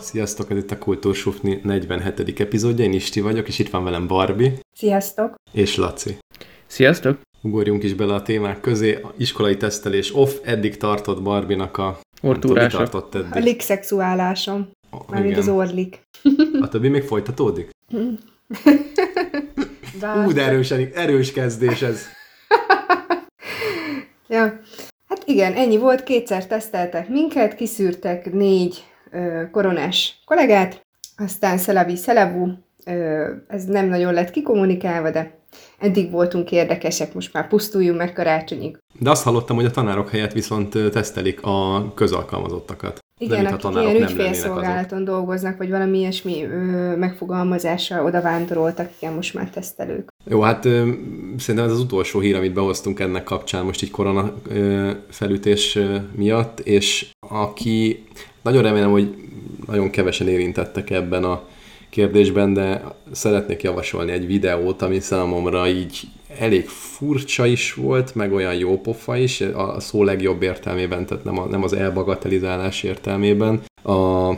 Sziasztok, ez itt a Kultúrsufni 47. epizódja, én Isti vagyok, és itt van velem Barbie. Sziasztok! És Laci. Sziasztok! Ugorjunk is bele a témák közé. A iskolai tesztelés off, eddig tartott Barbinak a... Ortúrása. tartott eddig. A likszexuálásom. Mármint az orlik. A többi még folytatódik? Ú, de erősen, erős kezdés ez. ja. Hát igen, ennyi volt, kétszer teszteltek minket, kiszűrtek négy ö, koronás kollégát, aztán Szelavi Szelevú, ez nem nagyon lett kikommunikálva, de eddig voltunk érdekesek, most már pusztuljunk meg karácsonyig. De azt hallottam, hogy a tanárok helyett viszont tesztelik a közalkalmazottakat. Igen, akik a ilyen ügyfélszolgálaton dolgoznak, vagy valami ilyesmi ö, megfogalmazással oda vándoroltak, igen, most már tesztelők. Jó, hát ö, szerintem ez az utolsó hír, amit behoztunk ennek kapcsán most így korona ö, felütés ö, miatt, és aki nagyon remélem, hogy nagyon kevesen érintettek ebben a kérdésben, de szeretnék javasolni egy videót, ami számomra így elég furcsa is volt, meg olyan jó pofa is, a szó legjobb értelmében, tehát nem, a, nem az elbagatelizálás értelmében. A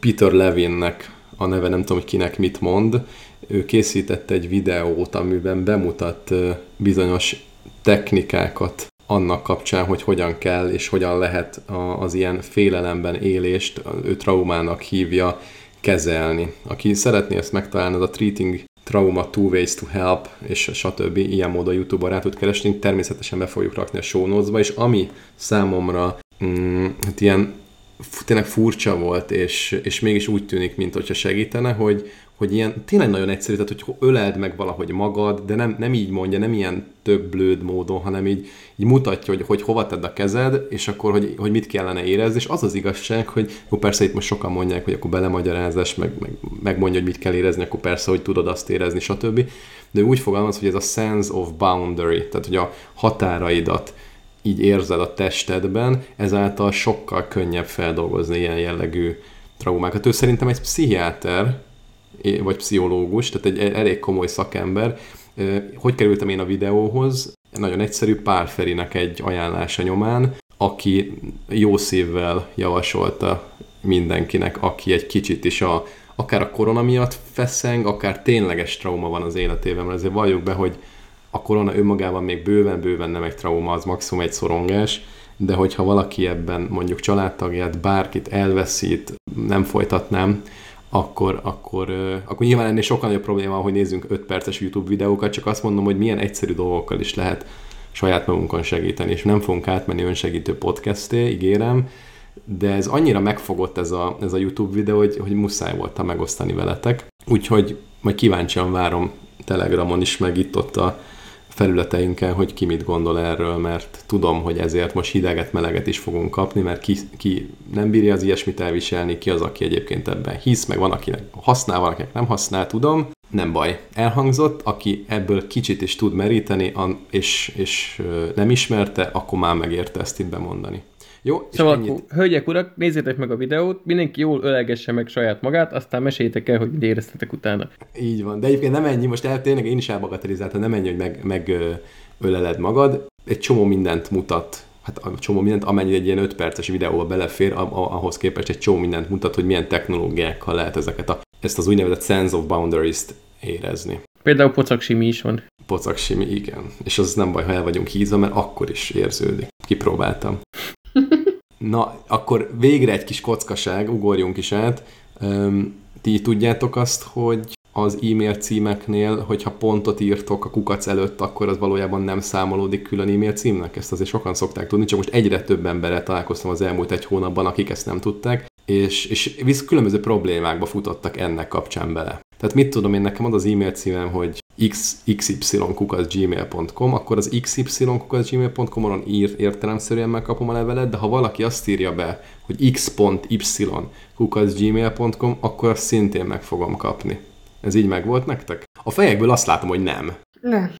Peter Levinnek a neve, nem tudom, hogy kinek mit mond, ő készített egy videót, amiben bemutat bizonyos technikákat annak kapcsán, hogy hogyan kell és hogyan lehet az ilyen félelemben élést, ő traumának hívja, kezelni. Aki szeretné ezt megtalálni, az a Treating Trauma Two Ways to Help, és stb. ilyen módon YouTube-on rá tud keresni, természetesen be fogjuk rakni a show notes-ba, és ami számomra mm, hát ilyen tényleg furcsa volt, és, és mégis úgy tűnik, mint hogyha segítene, hogy, hogy ilyen tényleg nagyon egyszerű, tehát hogy öleld meg valahogy magad, de nem, nem így mondja, nem ilyen tök blőd módon, hanem így, így mutatja, hogy, hogy hova tedd a kezed, és akkor, hogy, hogy mit kellene érezni, és az az igazság, hogy jó, persze itt most sokan mondják, hogy akkor belemagyarázás, meg, meg, megmondja, hogy mit kell érezni, akkor persze, hogy tudod azt érezni, stb. De úgy fogalmaz, hogy ez a sense of boundary, tehát hogy a határaidat így érzed a testedben, ezáltal sokkal könnyebb feldolgozni ilyen jellegű traumákat. Ő szerintem egy pszichiáter, vagy pszichológus, tehát egy elég komoly szakember. Hogy kerültem én a videóhoz? Nagyon egyszerű, Pál Ferinek egy ajánlása nyomán, aki jó szívvel javasolta mindenkinek, aki egy kicsit is a, akár a korona miatt feszeng, akár tényleges trauma van az életében, mert azért valljuk be, hogy a korona önmagában még bőven-bőven nem egy trauma, az maximum egy szorongás, de hogyha valaki ebben mondjuk családtagját, bárkit elveszít, nem folytatnám, akkor, akkor, akkor nyilván ennél sokkal nagyobb probléma, hogy nézzünk 5 perces YouTube videókat, csak azt mondom, hogy milyen egyszerű dolgokkal is lehet saját magunkon segíteni, és nem fogunk átmenni önsegítő podcasté, ígérem, de ez annyira megfogott ez a, ez a YouTube videó, hogy, hogy muszáj voltam megosztani veletek. Úgyhogy majd kíváncsian várom Telegramon is, meg itt ott a felületeinken, hogy ki mit gondol erről, mert tudom, hogy ezért most hideget, meleget is fogunk kapni, mert ki, ki nem bírja az ilyesmit elviselni, ki az, aki egyébként ebben hisz, meg van, akinek használ, van, akinek nem használ, tudom. Nem baj, elhangzott, aki ebből kicsit is tud meríteni, és, és nem ismerte, akkor már megérte ezt itt bemondani. Jó, szóval, ennyit... hölgyek, urak, nézzétek meg a videót, mindenki jól ölegesse meg saját magát, aztán meséljétek el, hogy mit éreztetek utána. Így van, de egyébként nem ennyi, most el, tényleg én is elbagatelizáltam, nem ennyi, hogy meg, meg öleled magad, egy csomó mindent mutat, hát a csomó mindent, amennyi egy ilyen 5 perces videóba belefér, ahhoz képest egy csomó mindent mutat, hogy milyen technológiákkal lehet ezeket a, ezt az úgynevezett sense of boundaries-t érezni. Például pocaksimi is van. Pocaksimi, igen. És az nem baj, ha el vagyunk hízva, mert akkor is érződik. Kipróbáltam. Na, akkor végre egy kis kockaság, ugorjunk is át. Ti tudjátok azt, hogy az e-mail címeknél, hogyha pontot írtok a kukac előtt, akkor az valójában nem számolódik külön e-mail címnek? Ezt azért sokan szokták tudni, csak most egyre több emberrel találkoztam az elmúlt egy hónapban, akik ezt nem tudták, és, és visz különböző problémákba futottak ennek kapcsán bele. Tehát mit tudom én, nekem az az e-mail címem, hogy xy.gmail.com, akkor az xy.gmail.com-on ír, értelemszerűen megkapom a levelet, de ha valaki azt írja be, hogy x.y.gmail.com, akkor azt szintén meg fogom kapni. Ez így meg volt nektek? A fejekből azt látom, hogy nem. Nem.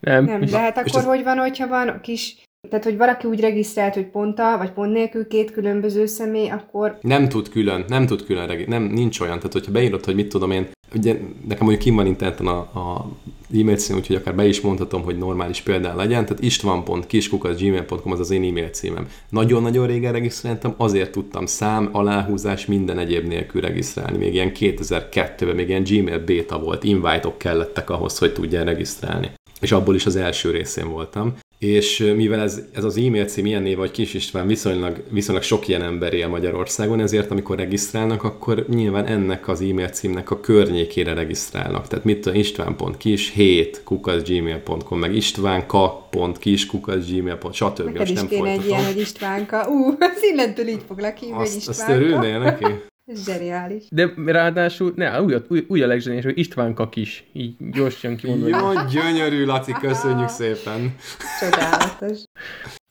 Nem. Nem, de hát akkor ez... hogy van, hogyha van kis Tehát, hogy valaki úgy regisztrált, hogy ponttal, vagy pont nélkül két különböző személy, akkor... Nem tud külön, nem tud külön, regi- nem, nincs olyan. Tehát, hogyha beírod, hogy mit tudom én, ugye nekem mondjuk kim van interneten a, a e-mail cím, úgyhogy akár be is mondhatom, hogy normális példán legyen, tehát istvan.kiskuk.gmail.com az az én e-mail címem. Nagyon-nagyon régen regisztráltam, azért tudtam szám, aláhúzás, minden egyéb nélkül regisztrálni. Még ilyen 2002-ben, még ilyen Gmail beta volt, invite-ok kellettek ahhoz, hogy tudjál regisztrálni. És abból is az első részén voltam és mivel ez, ez az e-mail cím ilyen név, vagy Kis István viszonylag, viszonylag sok ilyen ember él Magyarországon, ezért amikor regisztrálnak, akkor nyilván ennek az e-mail címnek a környékére regisztrálnak. Tehát mit tudom, istván.kis 7 kukaszgmail.com, meg istvánka.kis kukaszgmail.com, stb. Neked is kéne egy ilyen, hogy Istvánka. Ú, az innentől így foglak hívni, hogy Istvánka. Azt örülnél neki? Ez zseniális. De ráadásul, ne, új, új, új a legzseniális, hogy Istvánka kis. Így gyorsan kimondva. Jó, gyönyörű, Laci, köszönjük szépen. Csodálatos.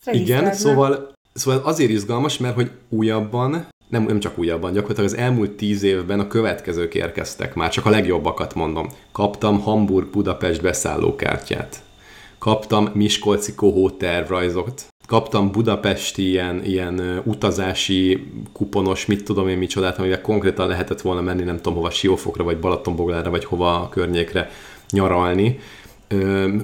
Igen, szóval, szóval azért izgalmas, mert hogy újabban, nem, nem csak újabban, gyakorlatilag az elmúlt tíz évben a következők érkeztek már, csak a legjobbakat mondom. Kaptam Hamburg-Budapest beszállókártyát. Kaptam Miskolci kohó tervrajzot kaptam budapesti ilyen, ilyen utazási kuponos, mit tudom én micsodát, amivel konkrétan lehetett volna menni, nem tudom hova, Siófokra, vagy Balatonboglára, vagy hova a környékre nyaralni.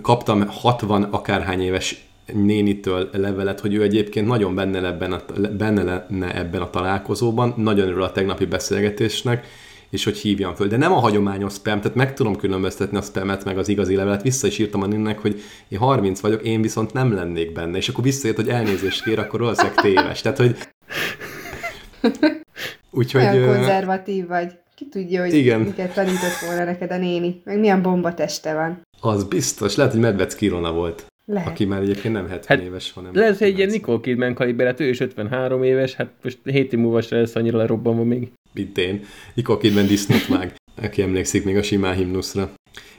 Kaptam 60 akárhány éves nénitől levelet, hogy ő egyébként nagyon benne, ebben a, benne lenne ebben a találkozóban, nagyon örül a tegnapi beszélgetésnek, és hogy hívjam föl. De nem a hagyományos spam, tehát meg tudom különböztetni a spamet, meg az igazi levelet. Vissza is írtam a ninnek, hogy én 30 vagyok, én viszont nem lennék benne. És akkor visszajött, hogy elnézést kér, akkor valószínűleg téves. Tehát, hogy... Úgyhogy... Olyan konzervatív vagy. Ki tudja, hogy igen. miket tanított volna neked a néni, meg milyen bomba teste van. Az biztos. Lehet, hogy Medvec Kirona volt. Lehet. Aki már egyébként nem 70 hát, éves, hanem... Lehet, hogy egy ilyen Nicole Kidman kaliberet, ő is 53 éves, hát most 7 év múlva se lesz annyira lerobbanva még mint én. Nicole Kidman disznót vág, aki emlékszik még a simán himnuszra.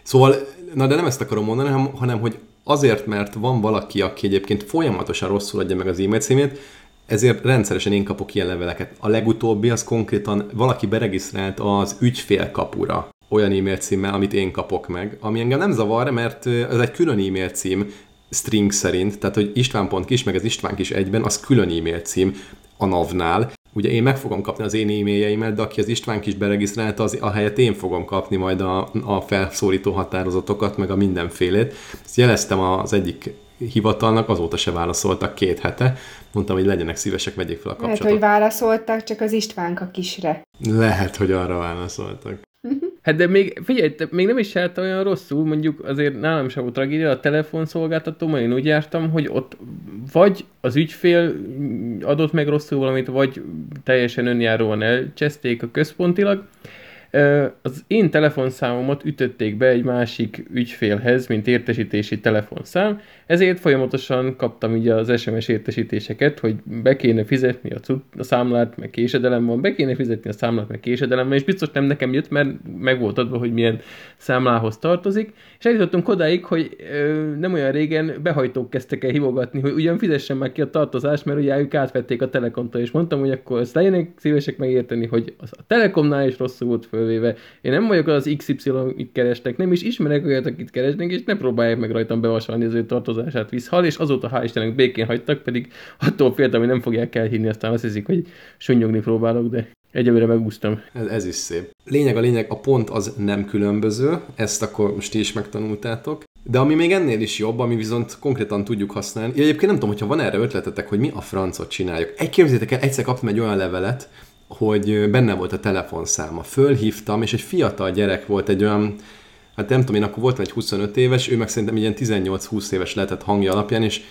Szóval, na de nem ezt akarom mondani, hanem, hanem hogy azért, mert van valaki, aki egyébként folyamatosan rosszul adja meg az e-mail címét, ezért rendszeresen én kapok ilyen leveleket. A legutóbbi az konkrétan valaki beregisztrált az ügyfélkapura olyan e-mail címmel, amit én kapok meg, ami engem nem zavar, mert ez egy külön e-mail cím, string szerint, tehát hogy istván.kis, meg az István kis egyben, az külön e-mail cím a NAV-nál, ugye én meg fogom kapni az én e-mailjeimet, de aki az István kis beregisztrálta, az a helyet én fogom kapni majd a, a felszólító határozatokat, meg a mindenfélét. Ezt jeleztem az egyik hivatalnak, azóta se válaszoltak két hete. Mondtam, hogy legyenek szívesek, vegyék fel a kapcsolatot. Lehet, hogy válaszoltak, csak az Istvánka kisre. Lehet, hogy arra válaszoltak. Hát de még, figyelj, te még nem is járt olyan rosszul, mondjuk azért nálam sem volt tragédia, a telefonszolgáltató, én úgy jártam, hogy ott vagy az ügyfél adott meg rosszul valamit, vagy teljesen önjáróan elcseszték a központilag, az én telefonszámomat ütötték be egy másik ügyfélhez, mint értesítési telefonszám, ezért folyamatosan kaptam ugye az SMS értesítéseket, hogy be kéne fizetni a, cud, a számlát, meg késedelem van, be kéne fizetni a számlát, meg késedelem van, és biztos nem nekem jött, mert meg volt adva, hogy milyen számlához tartozik, és eljutottunk odáig, hogy ö, nem olyan régen behajtók kezdtek el hívogatni, hogy ugyan fizessen meg ki a tartozást, mert ugye ők átvették a telekomtól, és mondtam, hogy akkor ezt legyenek szívesek megérteni, hogy a telekomnál is rosszul volt fölvéve. Én nem vagyok az XY, itt kerestek, nem is ismerek olyat, akit keresnek, és ne próbálják meg rajtam bevasalni az ő tartozását visszhal, és azóta hál' Istennek békén hagytak, pedig attól féltem, hogy nem fogják elhinni, aztán azt hiszik, hogy sunyogni próbálok, de egyelőre megúsztam. Ez, ez is szép. Lényeg a lényeg, a pont az nem különböző, ezt akkor most ti is megtanultátok. De ami még ennél is jobb, ami viszont konkrétan tudjuk használni. Egyébként nem tudom, hogyha van erre ötletetek, hogy mi a francot csináljuk. Egy képzétek el, egyszer kaptam egy olyan levelet, hogy benne volt a telefonszáma. Fölhívtam, és egy fiatal gyerek volt, egy olyan, hát nem tudom, én akkor voltam egy 25 éves, ő meg szerintem ilyen 18-20 éves lehetett hangja alapján, és,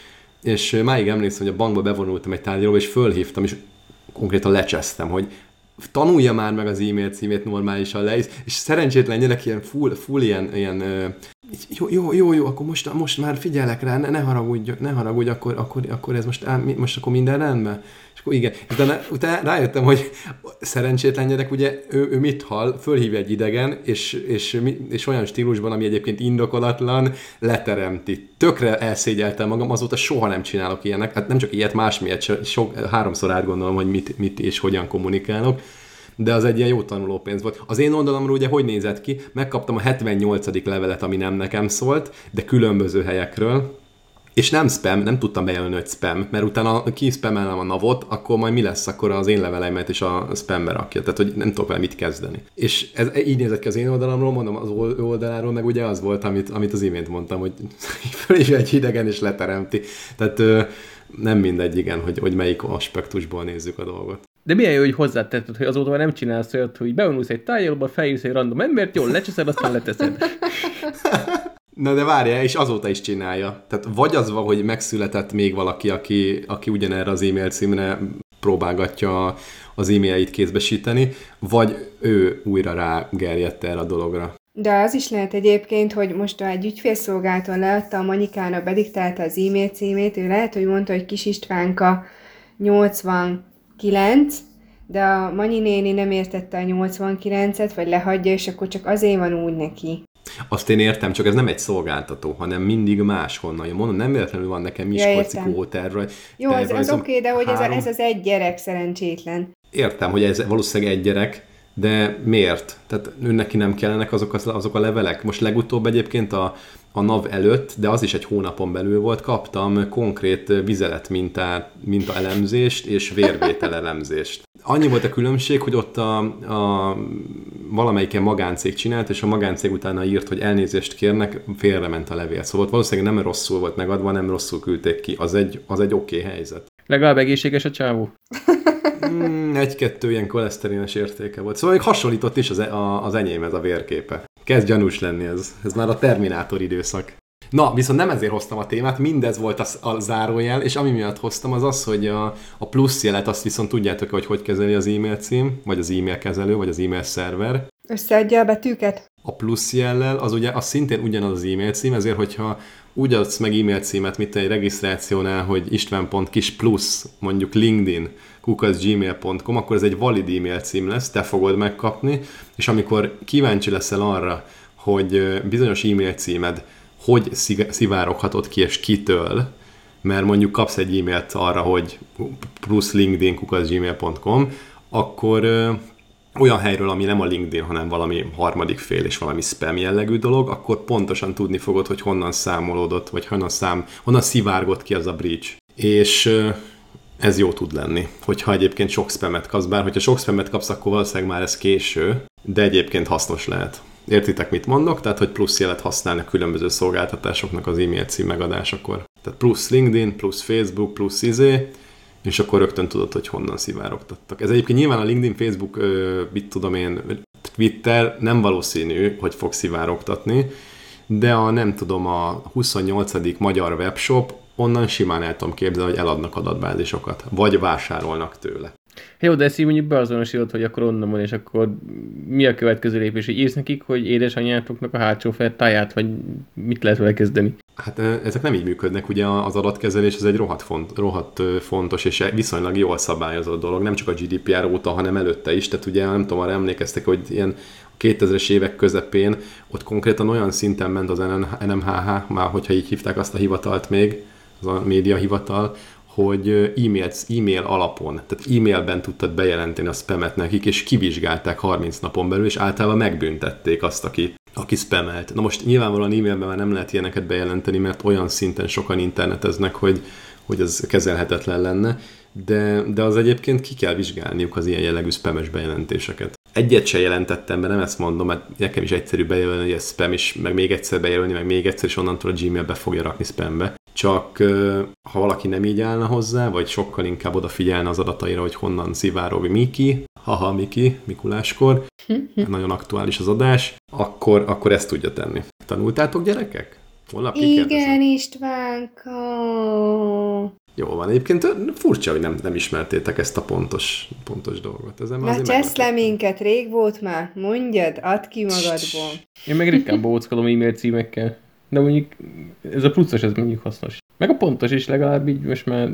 és máig emlékszem, hogy a bankba bevonultam egy tárgyalóba, és fölhívtam, és konkrétan lecsesztem, hogy tanulja már meg az e-mail címét normálisan le, és szerencsétlen gyerek ilyen full, full ilyen, ilyen jó, jó, jó, jó, akkor most, most már figyelek rá, ne, ne haragudj, ne haragudj, akkor, akkor, akkor ez most, most akkor minden rendben? Akkor igen. És utána, utána rájöttem, hogy szerencsétlen gyerek, ugye ő, ő mit hall, fölhívja egy idegen, és, és, és olyan stílusban, ami egyébként indokolatlan, leteremti. Tökre elszégyeltem magam, azóta soha nem csinálok ilyenek, hát nem csak ilyet, más miatt, sok, háromszor átgondolom, hogy mit, mit és hogyan kommunikálok de az egy ilyen jó tanulópénz volt. Az én oldalamról ugye hogy nézett ki? Megkaptam a 78. levelet, ami nem nekem szólt, de különböző helyekről, és nem spam, nem tudtam bejelölni, hogy spam, mert utána ki spamelem a navot, akkor majd mi lesz, akkor az én leveleimet is a spambe rakja, tehát hogy nem tudok vele mit kezdeni. És ez így nézett ki az én oldalamról, mondom az oldaláról, meg ugye az volt, amit, amit az imént mondtam, hogy föl is egy hidegen és leteremti. Tehát nem mindegy, igen, hogy, hogy melyik aspektusból nézzük a dolgot. De milyen jó, hogy hozzátetted, hogy azóta már nem csinálsz olyat, hogy bevonulsz egy tájjelóba, felhívsz egy random embert, jól lecseszed, aztán leteszed. Na de várja, és azóta is csinálja. Tehát vagy az van, hogy megszületett még valaki, aki, aki ugyanerre az e-mail címre próbálgatja az e-mailjeit kézbesíteni, vagy ő újra rágerjedt erre a dologra. De az is lehet egyébként, hogy most egy ügyfélszolgálton leadta a Manikának, bediktálta az e-mail címét, ő lehet, hogy mondta, hogy Kis Istvánka 89, de a Manyi néni nem értette a 89-et, vagy lehagyja, és akkor csak azért van úgy neki. Azt én értem, csak ez nem egy szolgáltató, hanem mindig máshonnan. Én mondom, nem véletlenül van nekem Miskolci ja, kóterv. Jó, az, az oké, okay, de hogy három... ez, ez az egy gyerek szerencsétlen. Értem, hogy ez valószínűleg egy gyerek, de miért? Tehát neki nem kellenek azok, az, azok a levelek? Most legutóbb egyébként a, a NAV előtt, de az is egy hónapon belül volt, kaptam konkrét vizelet minta elemzést és vérvétel elemzést. Annyi volt a különbség, hogy ott a, a valamelyiken magáncég csinált, és a magáncég utána írt, hogy elnézést kérnek, félrement a levél. Szóval valószínűleg nem rosszul volt megadva, nem rosszul küldték ki. Az egy, az egy oké okay helyzet. Legalább egészséges a csávó. Mm, egy-kettő ilyen koleszterines értéke volt. Szóval még hasonlított is az, e- a, az enyém ez a vérképe. Kezd gyanús lenni ez. Ez már a Terminátor időszak. Na, viszont nem ezért hoztam a témát, mindez volt a, a zárójel, és ami miatt hoztam az az, hogy a, a plusz jelet azt viszont tudjátok, hogy hogy kezeli az e-mail cím, vagy az e-mail kezelő, vagy az e-mail szerver. Összeadja a betűket? A plusz jellel, az ugye az szintén ugyanaz az e-mail cím, ezért hogyha úgy adsz meg e-mail címet, mint egy regisztrációnál, hogy istván.kis plusz, mondjuk LinkedIn, kukaszgmail.com, akkor ez egy valid e-mail cím lesz, te fogod megkapni, és amikor kíváncsi leszel arra, hogy bizonyos e-mail címed hogy szivároghatod ki és kitől, mert mondjuk kapsz egy e-mailt arra, hogy plusz LinkedIn kukaszgmail.com, akkor olyan helyről, ami nem a LinkedIn, hanem valami harmadik fél és valami spam jellegű dolog, akkor pontosan tudni fogod, hogy honnan számolódott, vagy honnan, szám, honnan szivárgott ki az a breach. És ez jó tud lenni, hogyha egyébként sok spamet kapsz, bár hogyha sok spamet kapsz, akkor valószínűleg már ez késő, de egyébként hasznos lehet. Értitek, mit mondok? Tehát, hogy plusz jelet használni a különböző szolgáltatásoknak az e-mail cím megadásakor. Tehát plusz LinkedIn, plusz Facebook, plusz izé, és akkor rögtön tudod, hogy honnan szivárogtattak. Ez egyébként nyilván a LinkedIn, Facebook, mit tudom én, Twitter nem valószínű, hogy fog szivárogtatni, de a nem tudom, a 28. magyar webshop, onnan simán el tudom képzelni, hogy eladnak adatbázisokat, vagy vásárolnak tőle. Jó, de ezt így mondjuk beazonosítod, hogy akkor onnan van, és akkor mi a következő lépés, hogy írsz nekik, hogy édesanyjátoknak a hátsó táját, vagy mit lehet vele kezdeni? Hát ezek nem így működnek, ugye az adatkezelés ez egy rohadt, font, rohadt fontos és viszonylag jól szabályozott dolog, nem csak a GDPR óta, hanem előtte is, tehát ugye nem tudom, arra emlékeztek, hogy ilyen 2000-es évek közepén ott konkrétan olyan szinten ment az NMHH, már hogyha így hívták azt a hivatalt még, az a média hivatal, hogy e-mail, e-mail alapon, tehát e-mailben tudtad bejelenteni a spamet nekik, és kivizsgálták 30 napon belül, és általában megbüntették azt, aki, aki spamelt. Na most nyilvánvalóan e-mailben már nem lehet ilyeneket bejelenteni, mert olyan szinten sokan interneteznek, hogy, hogy ez kezelhetetlen lenne, de, de az egyébként ki kell vizsgálniuk az ilyen jellegű spames bejelentéseket. Egyet se jelentettem be, nem ezt mondom, mert nekem is egyszerű bejelölni, hogy ez spam is, meg még egyszer bejelölni, meg még egyszer, és onnantól a Gmail be fogja rakni spambe csak ha valaki nem így állna hozzá, vagy sokkal inkább odafigyelne az adataira, hogy honnan szivárog Miki, haha Miki, Mikuláskor, nagyon aktuális az adás, akkor, akkor ezt tudja tenni. Tanultátok gyerekek? Holnap Igen, Istvánka! Jó van, egyébként furcsa, hogy nem, nem ismertétek ezt a pontos, pontos dolgot. Ezen Na csesz le minket, rég volt már, mondjad, add ki magadból. Én meg ritkán bóckodom e-mail címekkel de mondjuk ez a pluszos, ez mondjuk hasznos. Meg a pontos is legalább így most már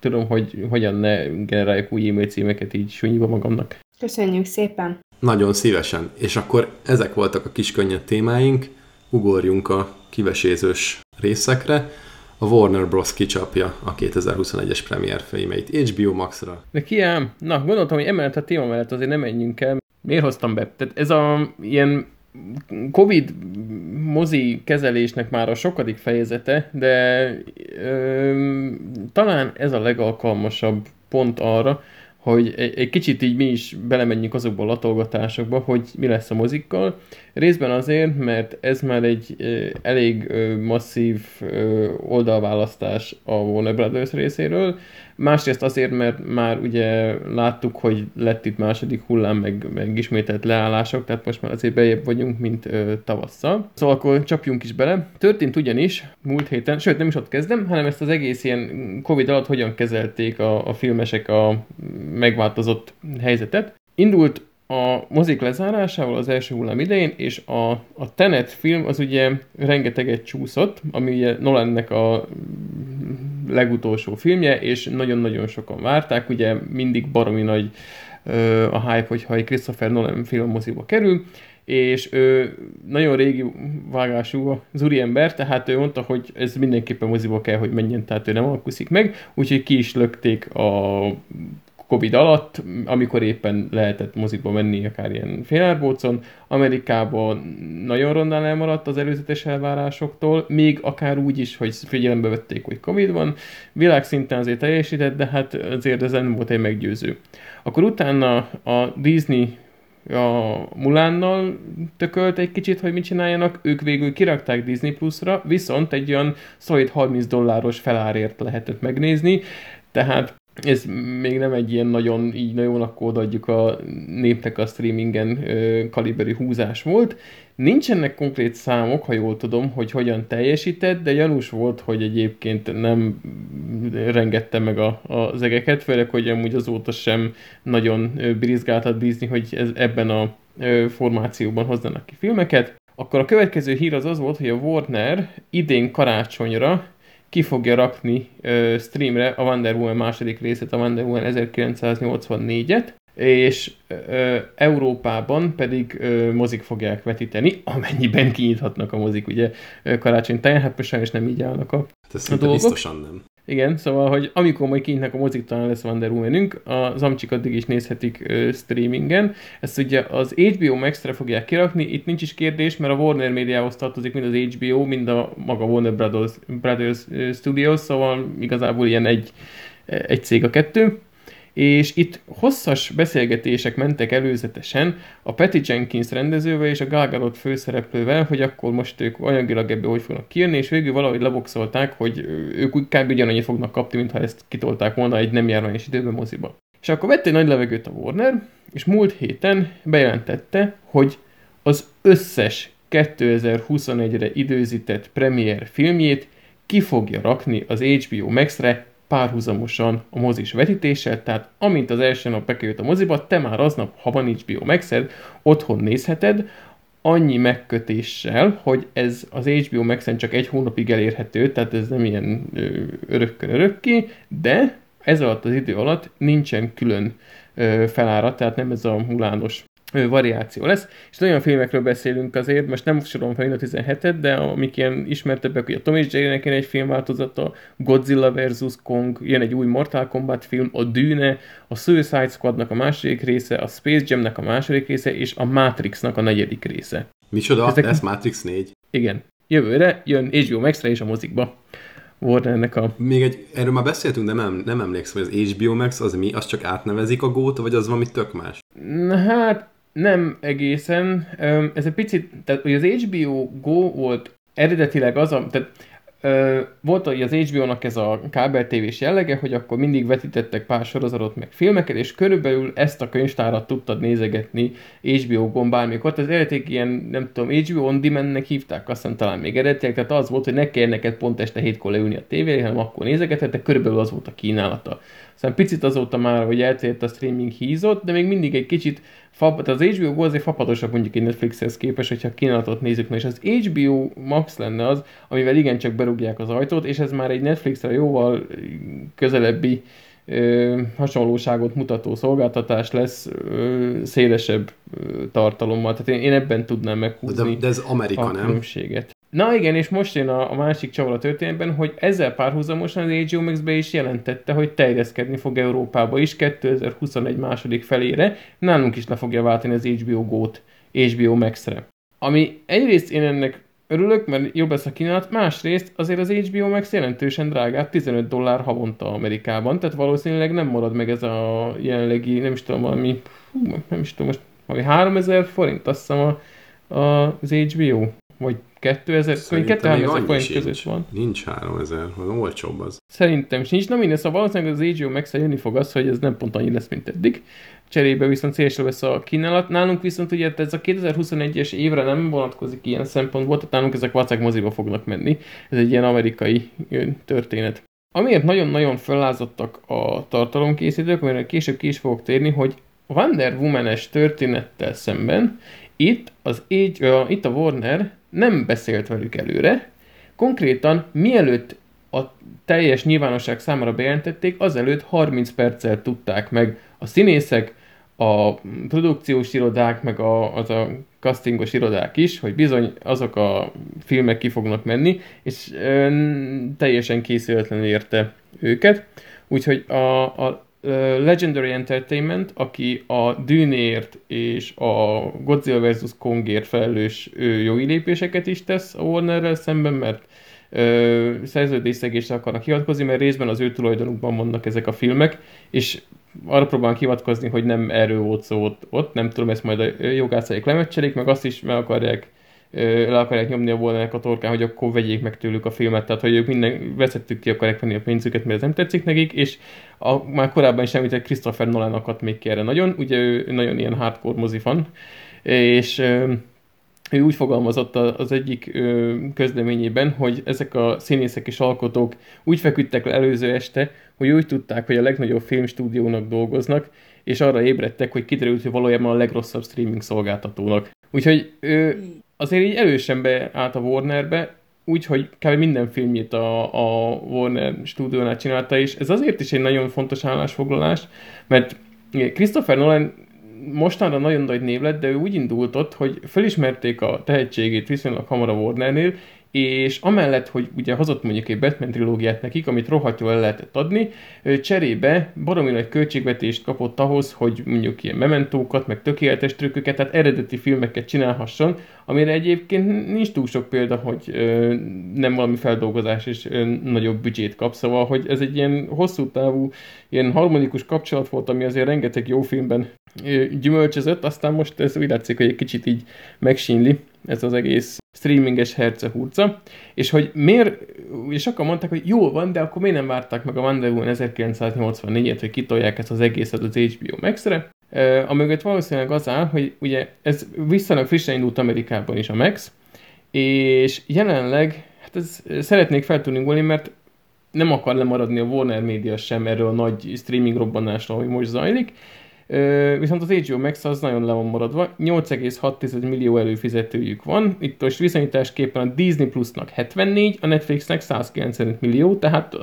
tudom, hogy hogyan ne generáljuk új e-mail címeket így sunyiba magamnak. Köszönjük szépen! Nagyon szívesen. És akkor ezek voltak a kis könnyed témáink, ugorjunk a kivesézős részekre. A Warner Bros. kicsapja a 2021-es premier filmeit HBO Max-ra. De kiám, na gondoltam, hogy emellett a téma mellett azért nem menjünk el. Miért hoztam be? Tehát ez a ilyen Covid mozi kezelésnek már a sokadik fejezete, de ö, talán ez a legalkalmasabb pont arra, hogy egy, kicsit így mi is belemenjünk azokba a latolgatásokba, hogy mi lesz a mozikkal. Részben azért, mert ez már egy elég masszív oldalválasztás a Warner Brothers részéről, Másrészt azért, mert már ugye láttuk, hogy lett itt második hullám, meg, meg ismételt leállások, tehát most már azért bejebb vagyunk, mint ö, tavasszal. Szóval akkor csapjunk is bele. Történt ugyanis múlt héten, sőt nem is ott kezdem, hanem ezt az egész ilyen Covid alatt hogyan kezelték a, a filmesek a megváltozott helyzetet. Indult a mozik lezárásával az első hullám idején, és a, a Tenet film az ugye rengeteget csúszott, ami ugye Nolannek a legutolsó filmje, és nagyon-nagyon sokan várták, ugye mindig baromi nagy ö, a hype, hogyha egy Christopher Nolan film moziba kerül, és ő nagyon régi vágású az úriember, tehát ő mondta, hogy ez mindenképpen moziba kell, hogy menjen, tehát ő nem alkuszik meg, úgyhogy ki is lökték a Covid alatt, amikor éppen lehetett mozikba menni, akár ilyen félárbócon. Amerikában nagyon rondán elmaradt az előzetes elvárásoktól, még akár úgy is, hogy figyelembe vették, hogy Covid van. Világszinten azért teljesített, de hát azért ez nem volt egy meggyőző. Akkor utána a Disney a Mulánnal tökölt egy kicsit, hogy mit csináljanak, ők végül kirakták Disney Plus-ra, viszont egy olyan szolid 30 dolláros felárért lehetett megnézni, tehát ez még nem egy ilyen nagyon, így nagyon akkor odaadjuk a népnek a streamingen kaliberi húzás volt. Nincsenek konkrét számok, ha jól tudom, hogy hogyan teljesített, de gyanús volt, hogy egyébként nem rengette meg a, az egeket, főleg, hogy amúgy azóta sem nagyon brizgált Disney, hogy ez, ebben a formációban hozzanak ki filmeket. Akkor a következő hír az az volt, hogy a Warner idén karácsonyra ki fogja rakni ö, streamre a Wonder Woman második részét, a Wonder Woman 1984-et, és ö, Európában pedig ö, mozik fogják vetíteni, amennyiben kinyithatnak a mozik, ugye karácsony táján, hát sajnos nem így állnak a, hát a dolgok. biztosan nem. Igen, szóval, hogy amikor majd kinyitnak a mozik, talán lesz Wonder Womanünk, az amcsik addig is nézhetik ö, streamingen. Ezt ugye az HBO Max-re fogják kirakni, itt nincs is kérdés, mert a Warner médiához tartozik mind az HBO, mind a maga Warner Brothers, Brothers Studios, szóval igazából ilyen egy, egy cég a kettő és itt hosszas beszélgetések mentek előzetesen a Patty Jenkins rendezővel és a Gal Gadot főszereplővel, hogy akkor most ők anyagilag ebből hogy fognak kijönni, és végül valahogy leboxolták, hogy ők úgy kb. ugyanannyi fognak kapni, mintha ezt kitolták volna egy nem járványos időben moziba. És akkor vett egy nagy levegőt a Warner, és múlt héten bejelentette, hogy az összes 2021-re időzített premier filmjét ki fogja rakni az HBO Max-re párhuzamosan a mozis vetítéssel, tehát amint az első nap bekerült a moziba, te már aznap, ha van HBO max otthon nézheted, annyi megkötéssel, hogy ez az HBO max csak egy hónapig elérhető, tehát ez nem ilyen örökkön örökké, de ez alatt az idő alatt nincsen külön felárat, tehát nem ez a mulános variáció lesz. És olyan filmekről beszélünk azért, most nem sorolom fel a 17-et, de amik ilyen ismertebbek, hogy a Tom és Jerry-nek jön egy filmváltozata, Godzilla vs. Kong, jön egy új Mortal Kombat film, a Dűne, a Suicide Squadnak a második része, a Space Jam-nek a második része, és a Matrixnak a negyedik része. Micsoda? Ezek... Ez Matrix 4? Igen. Jövőre jön HBO Max-re és a mozikba. Warnernek a... Még egy, erről már beszéltünk, de nem, nem emlékszem, hogy az HBO Max az mi? Az csak átnevezik a gót, vagy az valami tök más? Na, hát nem egészen. Ez egy picit, tehát hogy az HBO Go volt eredetileg az a, tehát volt hogy az HBO-nak ez a kábel tévés jellege, hogy akkor mindig vetítettek pár sorozatot meg filmeket, és körülbelül ezt a könyvtárat tudtad nézegetni HBO-gon bármikor. Az eredetileg ilyen, nem tudom, HBO On Demand-nek hívták, aztán talán még eredetileg, tehát az volt, hogy ne kell neked pont este hétkor leülni a tévére, hanem akkor nézegetett, körülbelül az volt a kínálata. Aztán picit azóta már, hogy eltért a streaming hízott, de még mindig egy kicsit fab, az HBO Go azért fapadosabb mondjuk egy Netflixhez képest, hogyha kínálatot nézzük, na és az HBO Max lenne az, amivel igencsak berúgják az ajtót, és ez már egy Netflixre jóval közelebbi ö, hasonlóságot mutató szolgáltatás lesz ö, szélesebb ö, tartalommal. Tehát én, én ebben tudnám meghúzni de, de ez Amerika, a nem? különbséget. Na igen, és most jön a, a másik csavar a történetben, hogy ezzel párhuzamosan az HBO Max be is jelentette, hogy terjeszkedni fog Európába is 2021 második felére, nálunk is le fogja váltani az HBO Go-t HBO Max-re. Ami egyrészt én ennek örülök, mert jobb lesz a kínálat, másrészt azért az HBO Max jelentősen drágább, 15 dollár havonta Amerikában, tehát valószínűleg nem marad meg ez a jelenlegi, nem is tudom, valami, nem is tudom, most valami 3000 forint, azt hiszem a, a, az HBO, vagy 2000, Szerintem 2000 még annyi forint sincs. között van. Nincs 3000, hanem olcsóbb az. Szerintem sincs. Na minden, szóval valószínűleg az HBO max jönni fog az, hogy ez nem pont annyi lesz, mint eddig. Cserébe viszont szélesre vesz a kínálat. Nálunk viszont ugye ez a 2021-es évre nem vonatkozik ilyen szempontból, tehát nálunk ezek vacák moziba fognak menni. Ez egy ilyen amerikai történet. Amiért nagyon-nagyon fellázadtak a tartalomkészítők, amire később ki is fogok térni, hogy Wonder Woman-es történettel szemben itt, az H, uh, itt a Warner nem beszélt velük előre, konkrétan mielőtt a teljes nyilvánosság számára bejelentették, azelőtt 30 perccel tudták meg a színészek, a produkciós irodák, meg a, az a castingos irodák is, hogy bizony azok a filmek ki fognak menni, és ö, teljesen készületlenül érte őket. Úgyhogy a, a Legendary Entertainment, aki a Dűnért és a Godzilla vs. Kongért felelős jogi lépéseket is tesz a Warnerrel szemben, mert szerződésszegésre akarnak hivatkozni, mert részben az ő tulajdonukban vannak ezek a filmek, és arra próbálnak hivatkozni, hogy nem erről volt szó ott, ott. nem tudom, ezt majd a jogászaik lemecselik, meg azt is meg akarják le akarják nyomni a Warnernek a torkán, hogy akkor vegyék meg tőlük a filmet, tehát hogy ők minden veszettük ki akarják venni a pénzüket, mert ez nem tetszik nekik, és a, már korábban is említett Christopher Nolan akadt még ki erre nagyon, ugye ő nagyon ilyen hardcore mozifan, és ő úgy fogalmazott az egyik közleményében, hogy ezek a színészek és alkotók úgy feküdtek le előző este, hogy úgy tudták, hogy a legnagyobb filmstúdiónak dolgoznak, és arra ébredtek, hogy kiderült, hogy valójában a legrosszabb streaming szolgáltatónak. Úgyhogy ő azért így erősen beállt a Warnerbe, úgyhogy kb. minden filmjét a, a Warner stúdiónál csinálta, és ez azért is egy nagyon fontos állásfoglalás, mert Christopher Nolan mostanra nagyon nagy név lett, de ő úgy indult ott, hogy felismerték a tehetségét viszonylag hamar a Warnernél, és amellett, hogy ugye hozott mondjuk egy Batman trilógiát nekik, amit rohadt jól el lehetett adni, cserébe baromi nagy költségvetést kapott ahhoz, hogy mondjuk ilyen mementókat, meg tökéletes trükköket, tehát eredeti filmeket csinálhasson, amire egyébként nincs túl sok példa, hogy nem valami feldolgozás és nagyobb büdzsét kap, szóval, hogy ez egy ilyen hosszú távú, ilyen harmonikus kapcsolat volt, ami azért rengeteg jó filmben ö, gyümölcsözött, aztán most ez úgy látszik, hogy egy kicsit így megsínli ez az egész streaminges herce hurca, és hogy miért, és sokan mondták, hogy jó van, de akkor miért nem várták meg a Wonder Woman 1984-et, hogy kitolják ezt az egészet az HBO Max-re, Uh, amögött valószínűleg az áll, hogy ugye ez viszonylag frissen indult Amerikában is a Max, és jelenleg, hát ez szeretnék feltuningolni, mert nem akar lemaradni a Warner Media sem erről a nagy streaming robbanásról, ami most zajlik, viszont az HBO Max az nagyon le van maradva, 8,6 millió előfizetőjük van, itt most viszonyításképpen a Disney Plusnak 74, a Netflixnek 195 millió, tehát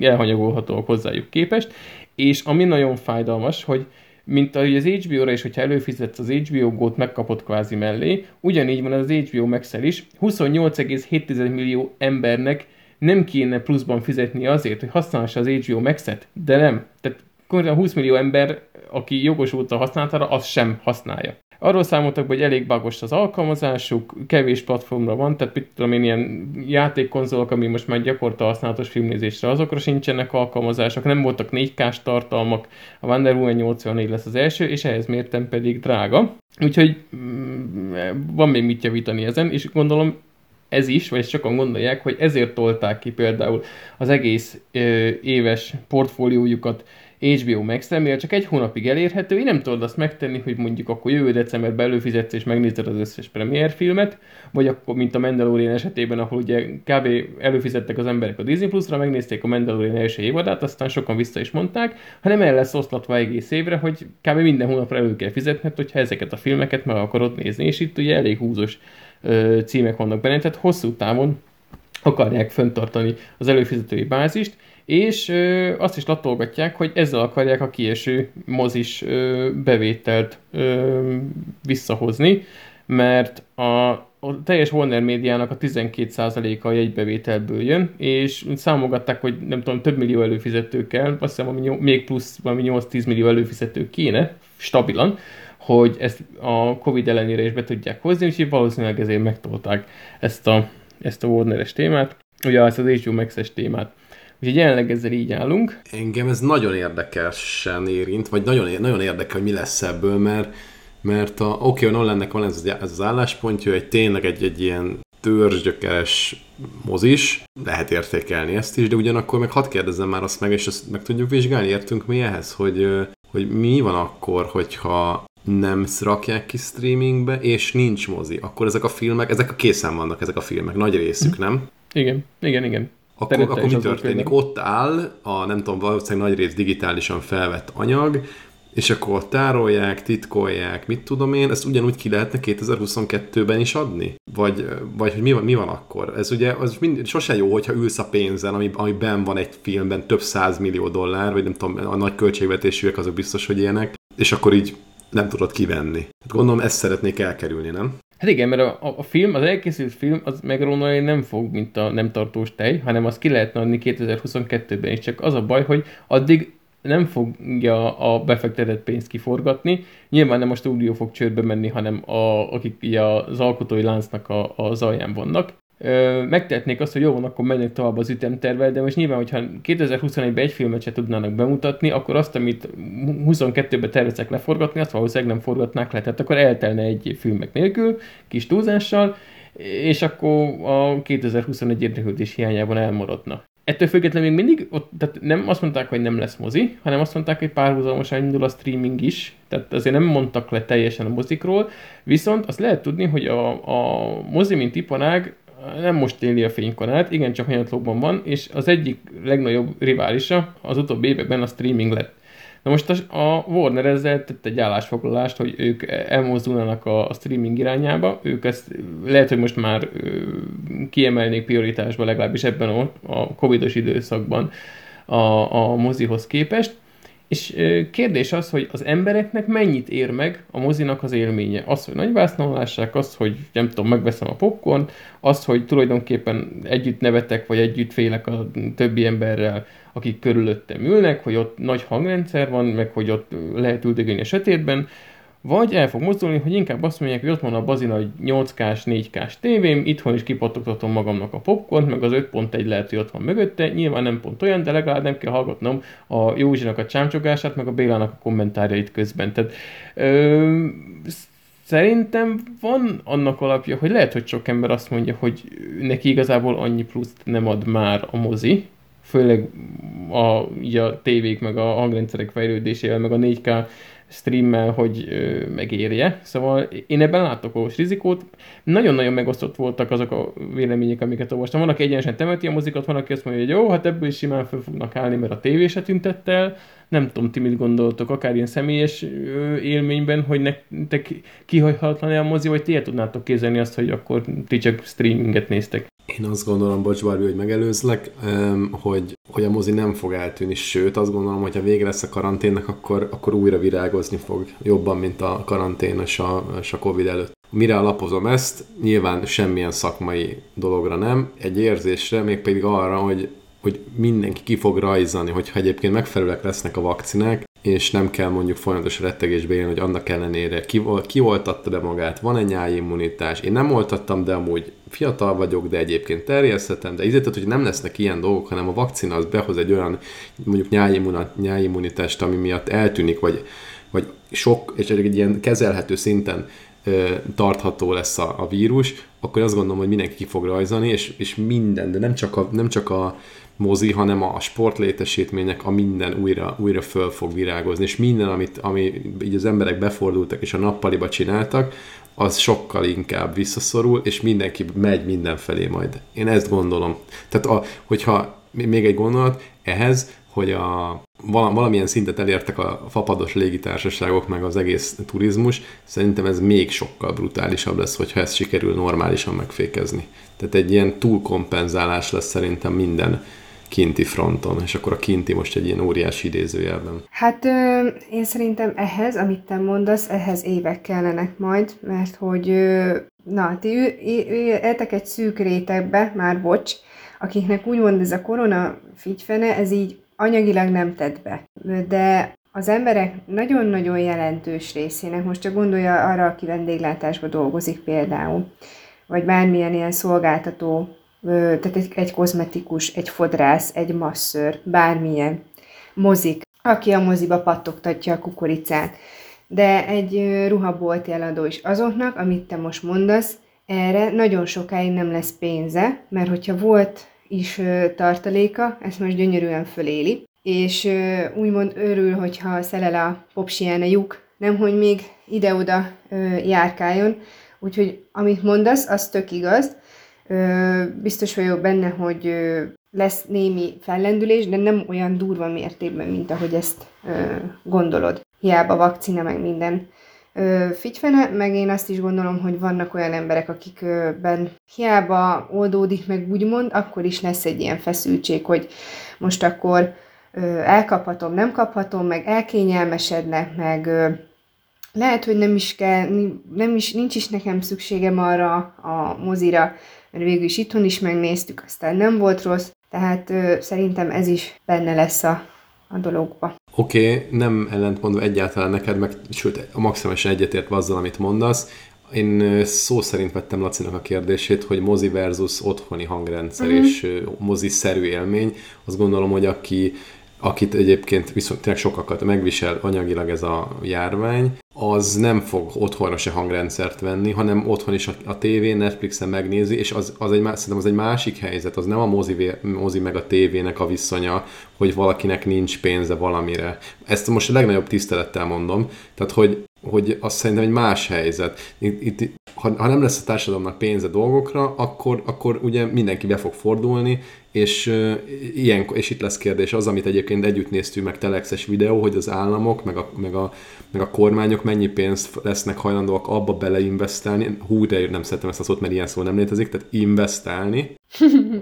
elhanyagolhatóak hozzájuk képest, és ami nagyon fájdalmas, hogy mint ahogy az HBO-ra is, hogyha előfizetsz az HBO Go-t, megkapod kvázi mellé, ugyanígy van az HBO max is, 28,7 millió embernek nem kéne pluszban fizetni azért, hogy használhassa az HBO Max-et, de nem. Tehát konkrétan 20 millió ember, aki jogosult a használatára, az sem használja. Arról számoltak, hogy elég bagos az alkalmazásuk, kevés platformra van, tehát mit tudom én, ilyen játékkonzolok, ami most már gyakorta használatos filmnézésre, azokra sincsenek alkalmazások, nem voltak 4K-s tartalmak, a Wonder Woman 84 lesz az első, és ehhez mértem pedig drága. Úgyhogy mm, van még mit javítani ezen, és gondolom ez is, vagy sokan gondolják, hogy ezért tolták ki például az egész ö, éves portfóliójukat HBO mivel csak egy hónapig elérhető, én nem tudod azt megtenni, hogy mondjuk akkor jövő decemberben előfizetsz és megnézed az összes premier filmet, vagy akkor, mint a Mandalorian esetében, ahol ugye kb. előfizettek az emberek a Disney Plus-ra, megnézték a Mandalorian első évadát, aztán sokan vissza is mondták, hanem el lesz oszlatva egész évre, hogy kb. minden hónapra elő kell fizetned, hogyha ezeket a filmeket meg akarod nézni, és itt ugye elég húzos ö, címek vannak benne, tehát hosszú távon akarják föntartani az előfizetői bázist, és ö, azt is latolgatják, hogy ezzel akarják a kieső mozis ö, bevételt ö, visszahozni, mert a, a teljes Warner médiának a 12%-a a jegybevételből jön, és számogatták, hogy nem tudom, több millió előfizető kell, azt hiszem, ami még plusz valami 8-10 millió előfizető kéne, stabilan, hogy ezt a Covid ellenére is be tudják hozni, úgyhogy valószínűleg ezért megtolták ezt a, ezt a Warner-es témát, ugye ezt az HBO Max-es témát. Úgyhogy jelenleg ezzel így állunk. Engem ez nagyon érdekesen érint, vagy nagyon, nagyon érdekel, hogy mi lesz ebből, mert, mert a, oké, okay, Nolannek van ez, ez az álláspontja, egy tényleg egy, egy ilyen törzsgyökeres mozis, lehet értékelni ezt is, de ugyanakkor meg hadd kérdezzem már azt meg, és azt meg tudjuk vizsgálni, értünk mi ehhez, hogy, hogy mi van akkor, hogyha nem rakják ki streamingbe, és nincs mozi, akkor ezek a filmek, ezek a készen vannak, ezek a filmek, nagy részük, nem? Igen, igen, igen. Akkor, akkor mi történik? Ott áll a, nem tudom, valószínűleg nagy rész digitálisan felvett anyag, és akkor tárolják, titkolják, mit tudom én, ezt ugyanúgy ki lehetne 2022-ben is adni? Vagy, vagy hogy mi van, mi van akkor? Ez ugye az mind, sose jó, hogyha ülsz a pénzen, ami, ami ben van egy filmben több száz millió dollár, vagy nem tudom, a nagy költségvetésűek azok biztos, hogy ilyenek, és akkor így nem tudod kivenni. Hát gondolom ezt szeretnék elkerülni, nem? Hát igen, mert a, a, a film, az elkészült film, az megrónolni nem fog, mint a nem tartós tej, hanem az ki lehetne adni 2022-ben is. Csak az a baj, hogy addig nem fogja a befektetett pénzt kiforgatni. Nyilván nem a stúdió fog csődbe menni, hanem a, akik az alkotói láncnak a, az alján vannak. Megtehetnék azt, hogy jó van, akkor mennek tovább az ütemtervel, de most nyilván, hogyha 2021-ben egy filmet se tudnának bemutatni, akkor azt, amit 22-ben tervezek leforgatni, azt valószínűleg nem forgatnák le. Tehát akkor eltelne egy filmek nélkül, kis túlzással, és akkor a 2021 érdeklődés hiányában elmaradna. Ettől függetlenül még mindig, ott, tehát nem azt mondták, hogy nem lesz mozi, hanem azt mondták, hogy párhuzamosan indul a streaming is, tehát azért nem mondtak le teljesen a mozikról, viszont azt lehet tudni, hogy a, a mozi, mint iparág nem most éli a fénykorát, igen, csak hanyatlóban van, és az egyik legnagyobb riválisa az utóbbi években a streaming lett. Na most a Warner ezzel tett egy állásfoglalást, hogy ők elmozdulnának a, streaming irányába, ők ezt lehet, hogy most már kiemelnék prioritásba, legalábbis ebben a, covidos időszakban a, a mozihoz képest, és kérdés az, hogy az embereknek mennyit ér meg a mozinak az élménye. Az, hogy nagy vásznon lássák, az, hogy nem tudom, megveszem a popcorn, az, hogy tulajdonképpen együtt nevetek, vagy együtt félek a többi emberrel, akik körülöttem ülnek, hogy ott nagy hangrendszer van, meg hogy ott lehet üldögélni a sötétben, vagy el fog mozdulni, hogy inkább azt mondják, hogy ott van a bazina egy 8K-s, 4K-s tévém, itthon is kipattogtatom magamnak a popcorn, meg az 5.1 lehet, hogy ott van mögötte, nyilván nem pont olyan, de legalább nem kell hallgatnom a Józsinak a csámcsogását, meg a Bélának a kommentárjait közben. Tehát ö, szerintem van annak alapja, hogy lehet, hogy sok ember azt mondja, hogy neki igazából annyi pluszt nem ad már a mozi, főleg a, ugye a tévék, meg a hangrendszerek fejlődésével, meg a 4K streammel, hogy ö, megérje. Szóval én ebben látok okos rizikót. Nagyon-nagyon megosztott voltak azok a vélemények, amiket olvastam. Van, aki egyenesen temeti a mozikat, van, aki azt mondja, hogy jó, hát ebből is simán fel fognak állni, mert a tévé se tüntett el. Nem tudom, ti mit gondoltok, akár ilyen személyes ö, élményben, hogy nektek kihagyhatlan a mozi, vagy ti el tudnátok kézelni azt, hogy akkor ti csak streaminget néztek. Én azt gondolom, bocs Barbie, hogy megelőzlek, hogy, hogy a mozi nem fog eltűnni, sőt azt gondolom, hogy ha vége lesz a karanténnek, akkor, akkor újra virágozni fog jobban, mint a karantén és a, és a Covid előtt. Mire alapozom ezt? Nyilván semmilyen szakmai dologra nem, egy érzésre, mégpedig arra, hogy, hogy mindenki ki fog rajzani, hogyha egyébként megfelelőek lesznek a vakcinák, és nem kell mondjuk folyamatos rettegésbe élni, hogy annak ellenére ki, ki oltatta be magát, van egy nyájimmunitás. Én nem oltattam, de amúgy fiatal vagyok, de egyébként terjeszthetem, de ezért, hogy nem lesznek ilyen dolgok, hanem a vakcina az behoz egy olyan mondjuk nyájimmunitást, ami miatt eltűnik, vagy, vagy sok, és egy ilyen kezelhető szinten tartható lesz a, a vírus, akkor azt gondolom, hogy mindenki ki fog rajzani, és, és minden, de nem csak a, nem csak a mozi, hanem a sportlétesítmények, a minden újra, újra föl fog virágozni, és minden, amit, ami így az emberek befordultak és a nappaliba csináltak, az sokkal inkább visszaszorul, és mindenki megy mindenfelé majd. Én ezt gondolom. Tehát, a, hogyha még egy gondolat, ehhez, hogy a, valamilyen szintet elértek a fapados légitársaságok, meg az egész turizmus, szerintem ez még sokkal brutálisabb lesz, hogyha ezt sikerül normálisan megfékezni. Tehát egy ilyen túlkompenzálás lesz szerintem minden kinti fronton, és akkor a kinti most egy ilyen óriási idézőjelben. Hát ö, én szerintem ehhez, amit te mondasz, ehhez évek kellenek majd, mert hogy ö, na, ti éltek egy szűk rétegbe, már bocs, akiknek úgymond ez a korona figyfene, ez így anyagilag nem tett be. De az emberek nagyon-nagyon jelentős részének, most csak gondolja arra, aki vendéglátásban dolgozik például, vagy bármilyen ilyen szolgáltató, tehát egy, egy kozmetikus, egy fodrász, egy masször, bármilyen mozik, aki a moziba pattogtatja a kukoricát, de egy ruhabolti eladó is azoknak, amit te most mondasz, erre nagyon sokáig nem lesz pénze, mert hogyha volt is tartaléka, ezt most gyönyörűen föléli, és úgymond örül, hogyha szelel a popsiján a lyuk, nem hogy még ide-oda járkáljon. Úgyhogy amit mondasz, az tök igaz. Biztos vagyok benne, hogy lesz némi fellendülés, de nem olyan durva mértékben, mint ahogy ezt gondolod. Hiába vakcina, meg minden figyfene, meg én azt is gondolom, hogy vannak olyan emberek, akikben hiába oldódik meg úgymond, akkor is lesz egy ilyen feszültség, hogy most akkor elkaphatom, nem kaphatom, meg elkényelmesednek, meg lehet, hogy nem is kell, nem is, nincs is nekem szükségem arra a mozira, mert végül is itthon is megnéztük, aztán nem volt rossz, tehát szerintem ez is benne lesz a, a dologba. Oké, okay, nem ellentmondva egyáltalán neked, meg sőt, a maximálisan egyetértve azzal, amit mondasz. Én szó szerint vettem Lacinak a kérdését, hogy mozi versus otthoni hangrendszer uh-huh. és mozi-szerű élmény. Azt gondolom, hogy aki akit egyébként viszont tényleg sokakat megvisel anyagilag ez a járvány, az nem fog otthonra se hangrendszert venni, hanem otthon is a, a tévén, Netflixen megnézi, és az, az egy, szerintem az egy másik helyzet, az nem a mozi, mozi meg a tévének a viszonya, hogy valakinek nincs pénze valamire. Ezt most a legnagyobb tisztelettel mondom, tehát hogy hogy azt szerintem egy más helyzet. Itt, itt, ha, ha nem lesz a társadalomnak pénze dolgokra, akkor, akkor ugye mindenki be fog fordulni, és, uh, ilyen, és itt lesz kérdés az, amit egyébként együtt néztünk meg telexes videó, hogy az államok, meg a, meg a, meg a kormányok mennyi pénzt lesznek hajlandóak abba beleinvestálni, hú, de nem szeretem ezt a szót, mert ilyen szó nem létezik, tehát investálni,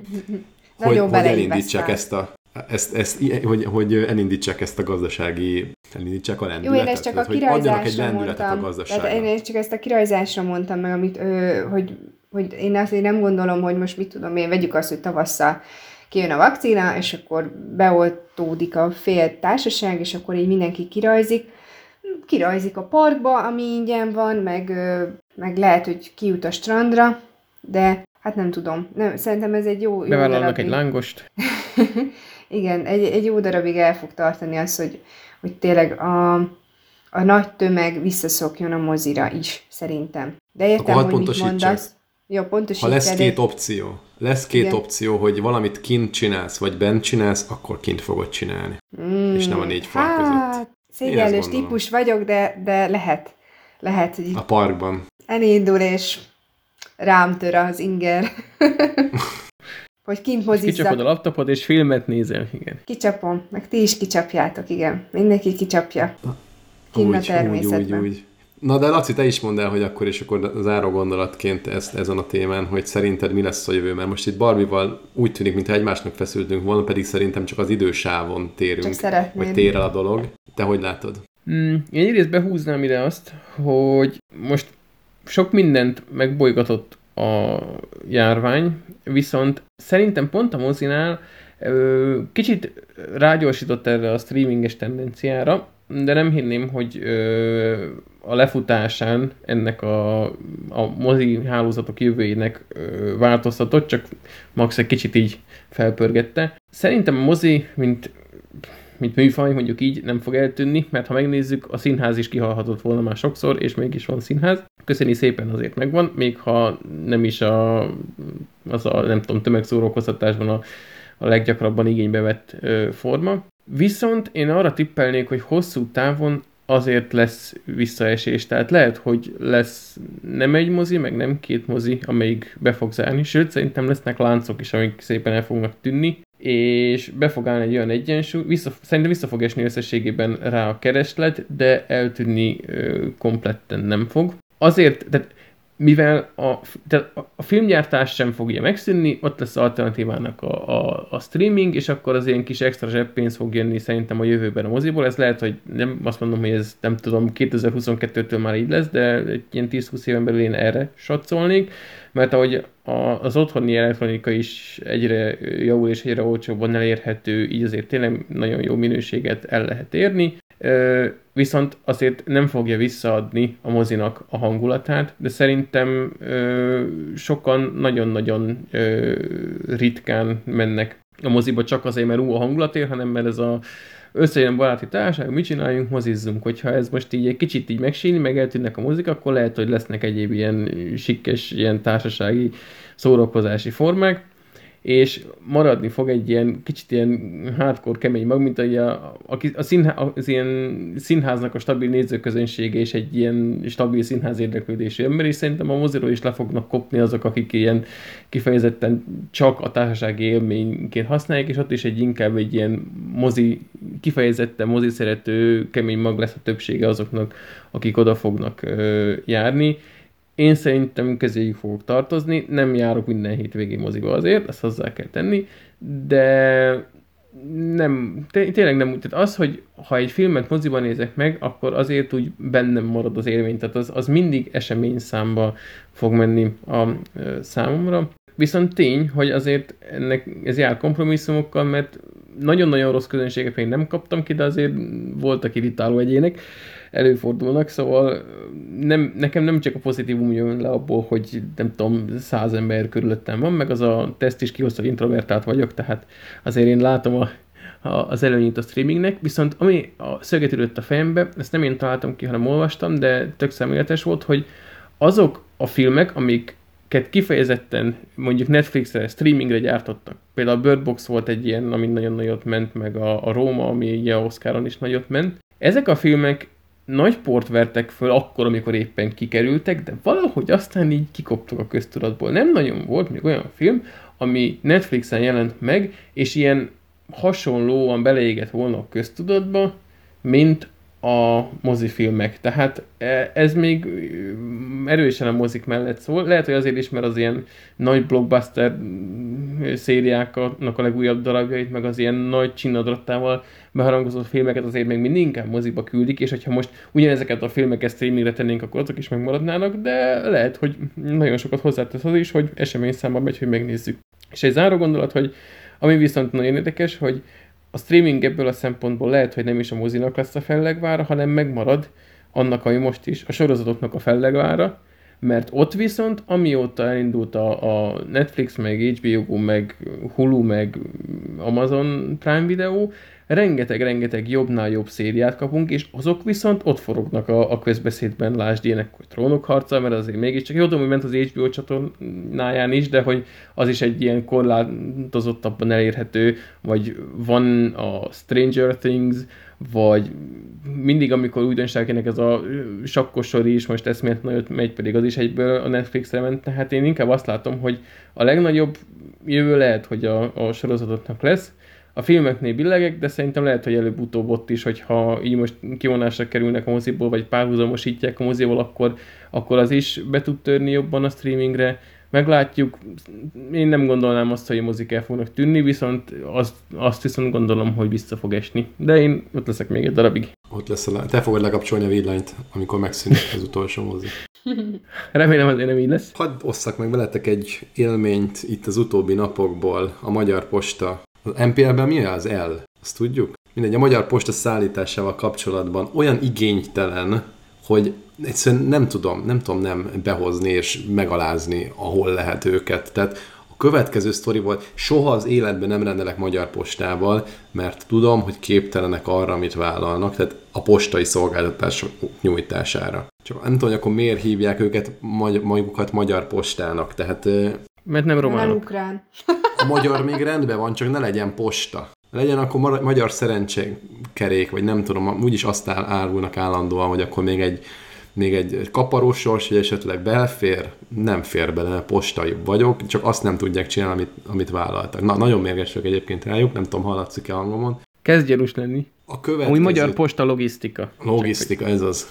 hogy, hogy elindítsák ezt a, ezt, ezt, hogy, hogy elindítsák ezt a gazdasági, elindítsák a lendületet. Jó, én ezt csak a kirajzásra mondtam. A tehát én csak ezt a kirajzásra mondtam meg, amit, ö, hogy, hogy én azért nem gondolom, hogy most mit tudom én, vegyük azt, hogy tavasszal kijön a vakcina, és akkor beoltódik a fél társaság, és akkor így mindenki kirajzik. Kirajzik a parkba, ami ingyen van, meg, meg lehet, hogy kijut a strandra, de hát nem tudom. Nem, szerintem ez egy jó... jó Bevállalnak egy lángost. igen, egy, egy jó darabig el fog tartani az, hogy, hogy tényleg a, a nagy tömeg visszaszokjon a mozira is, szerintem. De értem, Akkor hogy mit mondasz. Jó, Ha lesz két opció, lesz két igen. opció, hogy valamit kint csinálsz, vagy bent csinálsz, akkor kint fogod csinálni. Mm, és nem a négy fal hát, között. Szégyellős típus vagyok, de, de lehet. Lehet, hogy a parkban. Elindul, és rám tör az inger. hogy kint mozizzak. Kicsapod a laptopod, és filmet nézel, igen. Kicsapom, meg ti is kicsapjátok, igen. Mindenki kicsapja. Kint a természetben. Úgy, úgy, úgy. Na de Laci, te is mondd el, hogy akkor és akkor záró gondolatként ezt, ezen a témán, hogy szerinted mi lesz a jövő, mert most itt Barbival úgy tűnik, mintha egymásnak feszültünk volna, pedig szerintem csak az idősávon térünk, vagy tér el a dolog. Te hogy látod? Mm, én egyrészt behúznám ide azt, hogy most sok mindent megbolygatott a járvány, viszont szerintem pont a mozinál kicsit rágyorsított erre a streaminges tendenciára, de nem hinném, hogy a lefutásán ennek a, a mozi hálózatok jövőjének ö, változtatott, csak max egy kicsit így felpörgette. Szerintem a mozi, mint mint műfaj, mondjuk így nem fog eltűnni, mert ha megnézzük, a színház is kihalhatott volna már sokszor, és mégis van színház. Köszöni szépen azért megvan, még ha nem is a, az a, nem tudom, tömegszórókoztatásban a, a leggyakrabban igénybe vett ö, forma. Viszont én arra tippelnék, hogy hosszú távon azért lesz visszaesés. Tehát lehet, hogy lesz nem egy mozi, meg nem két mozi, amelyik be fog zárni, sőt, szerintem lesznek láncok is, amik szépen el fognak tűnni, és be fog állni egy olyan egyensúly, vissza, szerintem vissza fog esni összességében rá a kereslet, de eltűnni ö, kompletten nem fog. Azért, tehát mivel a, tehát a filmgyártás sem fogja megszűnni, ott lesz alternatívának a, a, a streaming, és akkor az ilyen kis extra zseppénz fog jönni szerintem a jövőben a moziból. Ez lehet, hogy nem azt mondom, hogy ez nem tudom, 2022-től már így lesz, de egy ilyen 10-20 éven belül én erre satszolnék, mert ahogy a, az otthoni elektronika is egyre javul és egyre olcsóbban elérhető, így azért tényleg nagyon jó minőséget el lehet érni, viszont azért nem fogja visszaadni a mozinak a hangulatát, de szerintem sokan nagyon-nagyon ritkán mennek a moziba csak azért, mert ú a hangulatért, hanem mert ez a összejön baráti társaság, mit csináljunk, mozizzunk. Hogyha ez most így egy kicsit így megsíni, meg eltűnnek a mozik, akkor lehet, hogy lesznek egyéb ilyen sikkes, ilyen társasági szórakozási formák és maradni fog egy ilyen kicsit ilyen hardcore kemény mag, mint a, a, a, színhá, az ilyen színháznak a stabil nézőközönsége és egy ilyen stabil színház érdeklődésű ember, és szerintem a moziról is le fognak kopni azok, akik ilyen kifejezetten csak a társasági élményként használják, és ott is egy inkább egy ilyen mozi, kifejezetten mozi szerető kemény mag lesz a többsége azoknak, akik oda fognak ö, járni én szerintem közéjük fogok tartozni, nem járok minden hétvégén moziba azért, ezt hozzá kell tenni, de nem, tényleg nem úgy. Tehát az, hogy ha egy filmet moziban nézek meg, akkor azért úgy bennem marad az élmény. Tehát az, az mindig esemény számba fog menni a számomra. Viszont tény, hogy azért ennek ez jár kompromisszumokkal, mert nagyon-nagyon rossz közönséget még nem kaptam ki, de azért voltak irritáló egyének előfordulnak, szóval nem, nekem nem csak a pozitívum jön le abból, hogy nem tudom, száz ember körülöttem van, meg az a teszt is kihozta, hogy introvertált vagyok, tehát azért én látom a, a, az előnyét a streamingnek, viszont ami a szöget ülött a fejembe, ezt nem én találtam ki, hanem olvastam, de tök szemléletes volt, hogy azok a filmek, amik kifejezetten mondjuk Netflixre, streamingre gyártottak. Például a Bird Box volt egy ilyen, ami nagyon nagyot ment, meg a, a Róma, ami ugye Oscaron is nagyot ment. Ezek a filmek nagy port vertek föl akkor, amikor éppen kikerültek, de valahogy aztán így kikoptak a köztudatból. Nem nagyon volt még olyan film, ami Netflixen jelent meg, és ilyen hasonlóan beleégett volna a köztudatba, mint a mozifilmek. Tehát e, ez még erősen a mozik mellett szól. Lehet, hogy azért is, mert az ilyen nagy blockbuster szériáknak a legújabb darabjait, meg az ilyen nagy csinadrattával beharangozott filmeket azért még mindig inkább moziba küldik, és hogyha most ugyanezeket a filmeket streamingre tennénk, akkor azok is megmaradnának, de lehet, hogy nagyon sokat hozzátesz az is, hogy esemény számban megy, hogy megnézzük. És egy záró gondolat, hogy ami viszont nagyon érdekes, hogy a streaming ebből a szempontból lehet, hogy nem is a mozinak lesz a fellegvára, hanem megmarad annak, ami most is, a sorozatoknak a fellegvára, mert ott viszont, amióta elindult a, a Netflix, meg HBO, meg Hulu, meg Amazon Prime Video, rengeteg-rengeteg jobbnál jobb szériát kapunk, és azok viszont ott forognak a, a közbeszédben, lásd ilyenek, hogy trónok harca, mert azért mégiscsak, jó tudom, hogy ment az HBO csatornáján is, de hogy az is egy ilyen korlátozottabban elérhető, vagy van a Stranger Things, vagy mindig, amikor újdonságének ez a sakkosor is, most eszmélet nagyot megy, pedig az is egyből a Netflixre ment, tehát én inkább azt látom, hogy a legnagyobb jövő lehet, hogy a, a sorozatoknak lesz, a filmeknél billegek, de szerintem lehet, hogy előbb-utóbb ott is, hogyha így most kivonásra kerülnek a moziból, vagy párhuzamosítják a moziból, akkor, akkor az is be tud törni jobban a streamingre. Meglátjuk, én nem gondolnám azt, hogy a mozik el fognak tűnni, viszont azt, azt viszont gondolom, hogy vissza fog esni. De én ott leszek még egy darabig. Ott lesz a, te fogod lekapcsolni a villanyt, amikor megszűnik az utolsó mozi. Remélem azért nem így lesz. Hadd osszak meg veletek egy élményt itt az utóbbi napokból. A Magyar Posta az MPL-ben mi az L? Azt tudjuk? Mindegy, a magyar posta szállításával kapcsolatban olyan igénytelen, hogy egyszerűen nem tudom, nem tudom nem behozni és megalázni, ahol lehet őket. Tehát a következő sztori volt, soha az életben nem rendelek magyar postával, mert tudom, hogy képtelenek arra, amit vállalnak, tehát a postai szolgáltatás nyújtására. Csak nem tudom, hogy akkor miért hívják őket magukat magyar postának, tehát mert nem románok. Nem ukrán. A magyar még rendben van, csak ne legyen posta. Legyen akkor magyar szerencsekerék, vagy nem tudom, úgyis azt árulnak állandóan, hogy akkor még egy, még egy kaparós sors, vagy esetleg belfér, nem fér bele, postai vagyok, csak azt nem tudják csinálni, amit, amit vállaltak. Na, nagyon mérges vagyok egyébként rájuk, nem tudom, hallatszik-e hangomon. Kezd gyanús lenni. A következő... Úgy magyar posta logisztika. Logisztika, ez az.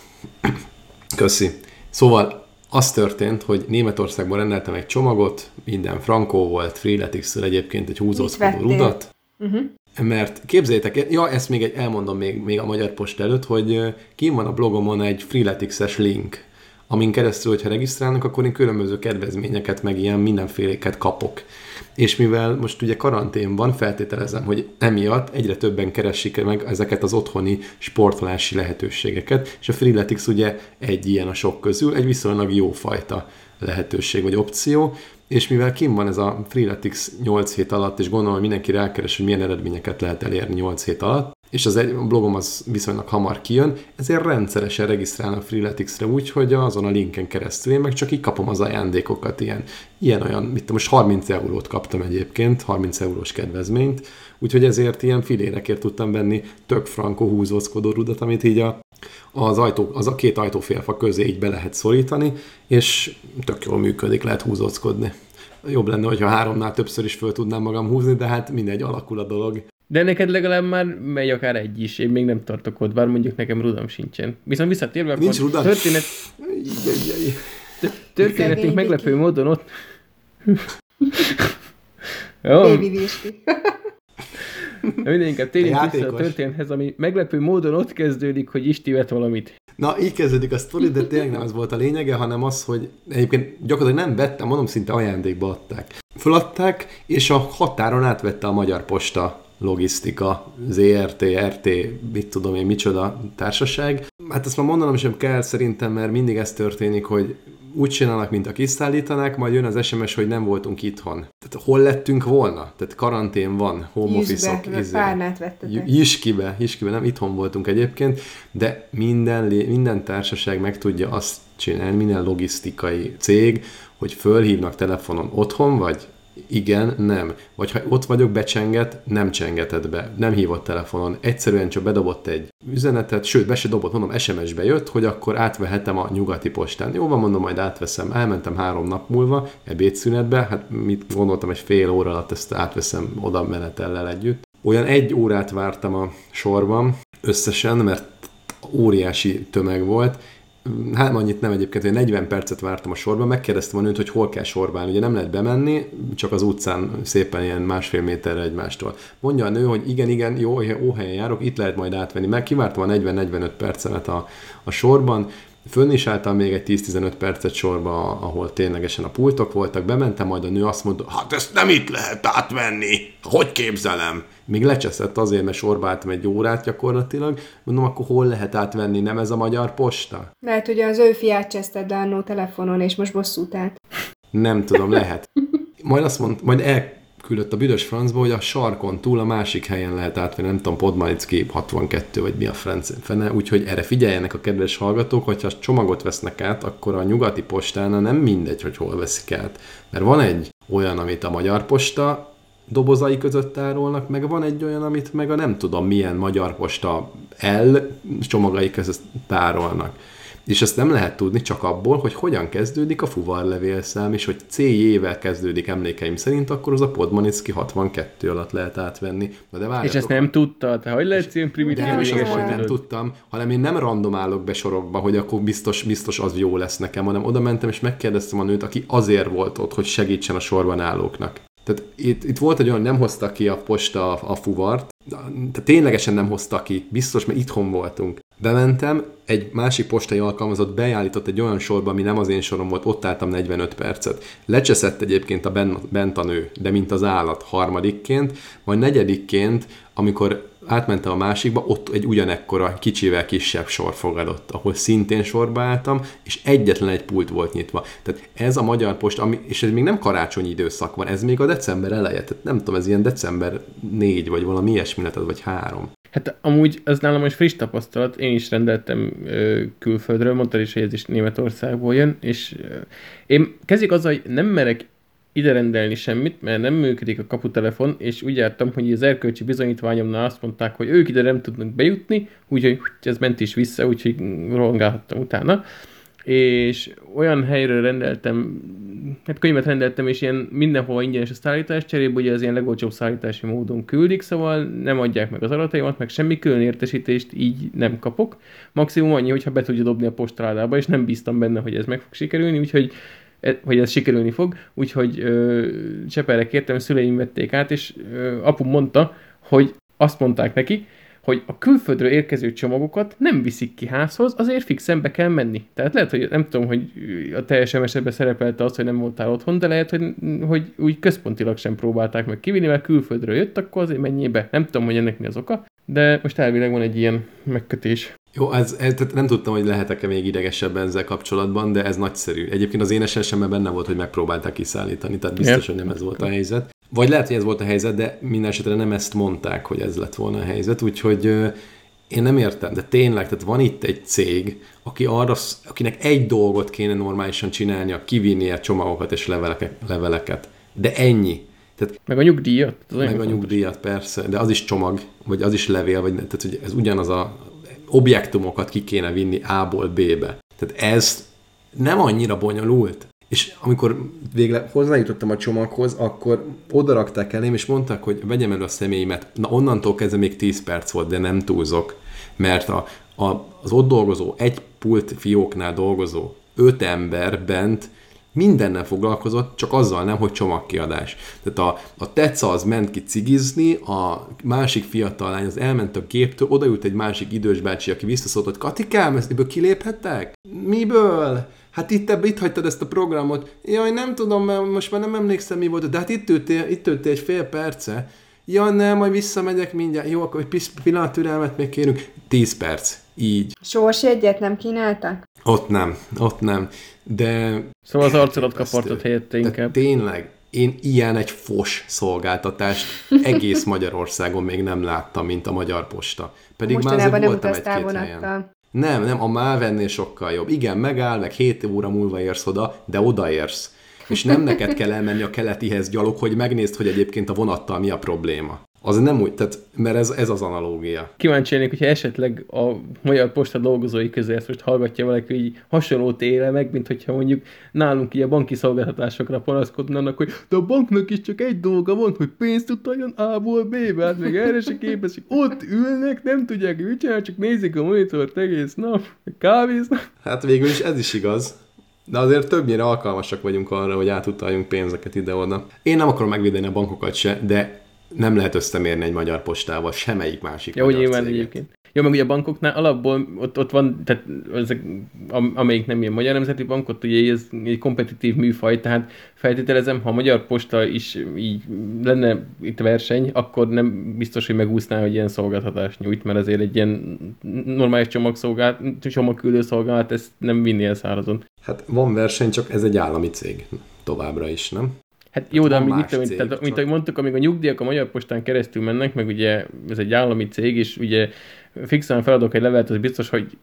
Köszi. Szóval az történt, hogy Németországban rendeltem egy csomagot, minden frankó volt, freeletics egyébként egy húzózkodó rudat, uh-huh. Mert képzeljétek, ja, ezt még egy, elmondom még, még a Magyar Post előtt, hogy kim van a blogomon egy freeletics link, amin keresztül, hogyha regisztrálnak, akkor én különböző kedvezményeket, meg ilyen mindenféléket kapok. És mivel most ugye karantén van, feltételezem, hogy emiatt egyre többen keresik meg ezeket az otthoni sportolási lehetőségeket, és a Freeletics ugye egy ilyen a sok közül, egy viszonylag jó fajta lehetőség vagy opció, és mivel kim van ez a Freeletics 8 hét alatt, és gondolom, hogy mindenki rákeres, hogy milyen eredményeket lehet elérni 8 hét alatt, és az egy, a blogom az viszonylag hamar kijön, ezért rendszeresen regisztrálnak Freeletics-re úgy, hogy azon a linken keresztül én meg csak így kapom az ajándékokat, ilyen, ilyen olyan, mit most 30 eurót kaptam egyébként, 30 eurós kedvezményt, úgyhogy ezért ilyen filérekért tudtam venni tök frankó húzózkodó rudat, amit így a, az, ajtó, az a két ajtófélfa közé így be lehet szorítani, és tök jól működik, lehet húzózkodni. Jobb lenne, hogyha háromnál többször is föl tudnám magam húzni, de hát mindegy, alakul a dolog. De neked legalább már megy akár egy is, én még nem tartok ott, bár mondjuk nekem rudam sincsen. Viszont visszatérve, akkor Nincs rudam? történet, történetünk meglepő módon ott... Jó, Baby. De minden inkább térjünk vissza a történethez, ami meglepő módon ott kezdődik, hogy Isti vett valamit. Na, így kezdődik a sztori, de tényleg nem ez volt a lényege, hanem az, hogy egyébként gyakorlatilag nem vettem, mondom, szinte ajándékba adták. Föladták, és a határon átvette a Magyar Posta logisztika, ZRT, RT, mit tudom én, micsoda társaság. Hát ezt már mondanom sem kell szerintem, mert mindig ez történik, hogy úgy csinálnak, mint a kiszállítanák, majd jön az SMS, hogy nem voltunk itthon. Tehát hol lettünk volna? Tehát karantén van, home office-ok. Jüzbe, izé. párnát vettetek. Iskibe, Iskibe, nem itthon voltunk egyébként, de minden, minden társaság meg tudja azt csinálni, minden logisztikai cég, hogy fölhívnak telefonon otthon vagy, igen, nem. Vagy ha ott vagyok, becsenget, nem csengeted be, nem hívott telefonon, egyszerűen csak bedobott egy üzenetet, sőt, be se dobott, mondom, SMS-be jött, hogy akkor átvehetem a nyugati postán. Jó van, mondom, majd átveszem. Elmentem három nap múlva, ebédszünetbe, hát mit gondoltam, egy fél óra alatt ezt átveszem oda menetellel együtt. Olyan egy órát vártam a sorban összesen, mert óriási tömeg volt, Hát annyit nem egyébként, hogy 40 percet vártam a sorban, megkérdeztem a nőt, hogy hol kell sorban. Ugye nem lehet bemenni, csak az utcán szépen ilyen másfél méterre egymástól. Mondja a nő, hogy igen, igen, jó, jó helyen járok, itt lehet majd átvenni. Meg kivártam a 40-45 percemet a, a sorban, Fönn is álltam még egy 10-15 percet sorba, ahol ténylegesen a pultok voltak, bementem, majd a nő azt mondta, hát ezt nem itt lehet átvenni, hogy képzelem? Még lecseszett azért, mert sorba álltam egy órát gyakorlatilag, mondom, akkor hol lehet átvenni, nem ez a magyar posta? Lehet, hogy az ő fiát cseszted le telefonon, és most bosszút állt. Nem tudom, lehet. Majd azt mondta, majd elküldött a büdös francba, hogy a sarkon túl a másik helyen lehet átvenni, nem tudom, Podmanicki 62, vagy mi a franc fene, úgyhogy erre figyeljenek a kedves hallgatók, hogyha csomagot vesznek át, akkor a nyugati postánál nem mindegy, hogy hol veszik át. Mert van egy olyan, amit a magyar posta dobozai között árulnak, meg van egy olyan, amit meg a nem tudom milyen magyar posta L csomagai között tárolnak. És ezt nem lehet tudni csak abból, hogy hogyan kezdődik a fuvarlevélszám, és hogy C-jével kezdődik emlékeim szerint, akkor az a Podmanicki 62 alatt lehet átvenni. Na de És várjatok, ezt nem tudta? Te hogy lehetsz ilyen primitív, de nem is az, hogy nem tudtam, hanem én nem randomálok be sorokba, hogy akkor biztos, biztos az jó lesz nekem, hanem oda mentem és megkérdeztem a nőt, aki azért volt ott, hogy segítsen a sorban állóknak. Tehát itt, itt volt egy olyan, nem hozta ki a posta a, a fuvart, tehát ténylegesen nem hozta ki, biztos, mert itthon voltunk. Bementem, egy másik postai alkalmazott beállított egy olyan sorba, ami nem az én sorom volt, ott álltam 45 percet. Lecseszett egyébként a ben, bent a nő, de mint az állat harmadikként, majd negyedikként, amikor átmentem a másikba, ott egy ugyanekkora, kicsivel kisebb sor fogadott, ahol szintén sorba álltam, és egyetlen egy pult volt nyitva. Tehát ez a Magyar Posta, ami, és ez még nem karácsonyi időszak van, ez még a december eleje, tehát nem tudom, ez ilyen december 4, vagy valami ilyesmi lett, vagy 3. Hát amúgy az nálam most friss tapasztalat, én is rendeltem ö, külföldről, mondtad is, hogy ez is Németországból jön, és ö, én kezdjük azzal, hogy nem merek ide rendelni semmit, mert nem működik a kaputelefon, és úgy jártam, hogy az erkölcsi bizonyítványomnál azt mondták, hogy ők ide nem tudnak bejutni, úgyhogy ez ment is vissza, úgyhogy rohangálhattam utána. És olyan helyről rendeltem, hát könyvet rendeltem, és ilyen mindenhol ingyenes a szállítás, cserébe ugye az ilyen legolcsóbb szállítási módon küldik, szóval nem adják meg az adataimat, meg semmi külön értesítést így nem kapok. Maximum annyi, hogyha be tudja dobni a postaládába, és nem bíztam benne, hogy ez meg fog sikerülni, úgyhogy e- hogy ez sikerülni fog, úgyhogy ö, Cseperre kértem, szüleim vették át, és ö, apu mondta, hogy azt mondták neki, hogy a külföldről érkező csomagokat nem viszik ki házhoz, azért fixen be kell menni. Tehát lehet, hogy nem tudom, hogy a teljes esetben szerepelte az, hogy nem voltál otthon, de lehet, hogy, hogy úgy központilag sem próbálták meg kivinni, mert külföldről jött, akkor azért menjél be. Nem tudom, hogy ennek mi az oka, de most elvileg van egy ilyen megkötés. Jó, ez, ez, tehát nem tudtam, hogy lehetek-e még idegesebben ezzel kapcsolatban, de ez nagyszerű. Egyébként az én esetemben benne volt, hogy megpróbálták kiszállítani, tehát biztos, hogy nem ez volt a helyzet. Vagy lehet, hogy ez volt a helyzet, de minden esetre nem ezt mondták, hogy ez lett volna a helyzet, úgyhogy én nem értem, de tényleg, tehát van itt egy cég, aki arra, akinek egy dolgot kéne normálisan csinálnia, kivinnie csomagokat és leveleket, leveleket. De ennyi. Tehát, meg a nyugdíjat. Az meg a nyugdíjat, persze, de az is csomag, vagy az is levél, vagy tehát hogy ez ugyanaz a objektumokat ki kéne vinni A-ból B-be. Tehát ez nem annyira bonyolult. És amikor végre hozzájutottam a csomaghoz, akkor odarakták elém, és mondták, hogy vegyem elő a személyimet. Na onnantól kezdve még 10 perc volt, de nem túlzok. Mert a, a, az ott dolgozó, egy pult fióknál dolgozó, öt ember bent mindennel foglalkozott, csak azzal nem, hogy csomagkiadás. Tehát a, a teca az ment ki cigizni, a másik fiatal lány az elment a géptől, odaült egy másik idős bácsi, aki visszaszólt, hogy Katikám, ezt miből kiléphettek? Miből? Hát itt, ebbe, itt hagytad ezt a programot. Jaj, nem tudom, mert most már nem emlékszem, mi volt, de hát itt ültél, itt ültél egy fél perce. Ja, nem, majd visszamegyek mindjárt. Jó, akkor egy pillanat türelmet még kérünk. Tíz perc. Így. Sors egyet nem kínáltak? Ott nem, ott nem. De... Szóval az arcolat kapartott helyette inkább. Tényleg, én ilyen egy fos szolgáltatást egész Magyarországon még nem láttam, mint a Magyar Posta. Pedig már azért voltam egy-két helyen. Nem, nem, a Mávennél sokkal jobb. Igen, megáll, meg 7 óra múlva érsz oda, de odaérsz. És nem neked kell elmenni a keletihez gyalog, hogy megnézd, hogy egyébként a vonattal mi a probléma. Az nem úgy, tehát, mert ez, ez az analógia. Kíváncsi lennék, hogyha esetleg a Magyar Posta dolgozói közül ezt most hallgatja valaki, hogy hasonlót éle meg, mint hogyha mondjuk nálunk ilyen banki szolgáltatásokra panaszkodnának, hogy de a banknak is csak egy dolga van, hogy pénzt utaljon A-ból B-be, hát még erre se képesek. Ott ülnek, nem tudják mit csinálni, csak nézik a monitort egész nap, kávéznak. Hát végül is ez is igaz. De azért többnyire alkalmasak vagyunk arra, hogy átutaljunk pénzeket ide-oda. Én nem akarom megvédeni a bankokat se, de nem lehet összemérni egy magyar postával, semmelyik másik Jó, magyar nyilván egyébként. Jó, meg ugye a bankoknál alapból ott, ott van, tehát ezek, amelyik nem ilyen magyar nemzeti bank, ott ugye ez egy kompetitív műfaj, tehát feltételezem, ha a magyar posta is így lenne itt verseny, akkor nem biztos, hogy megúszná, hogy ilyen szolgáltatást nyújt, mert azért egy ilyen normális csomagszolgált, csomagküldő szolgálat ezt nem vinni el szárazon. Hát van verseny, csak ez egy állami cég továbbra is, nem? Hát jó, de amíg itt, mint, tehát, mint ahogy mondtuk, amíg a nyugdíjak a Magyar Postán keresztül mennek, meg ugye ez egy állami cég, és ugye fixen feladok egy levelet, az biztos, hogy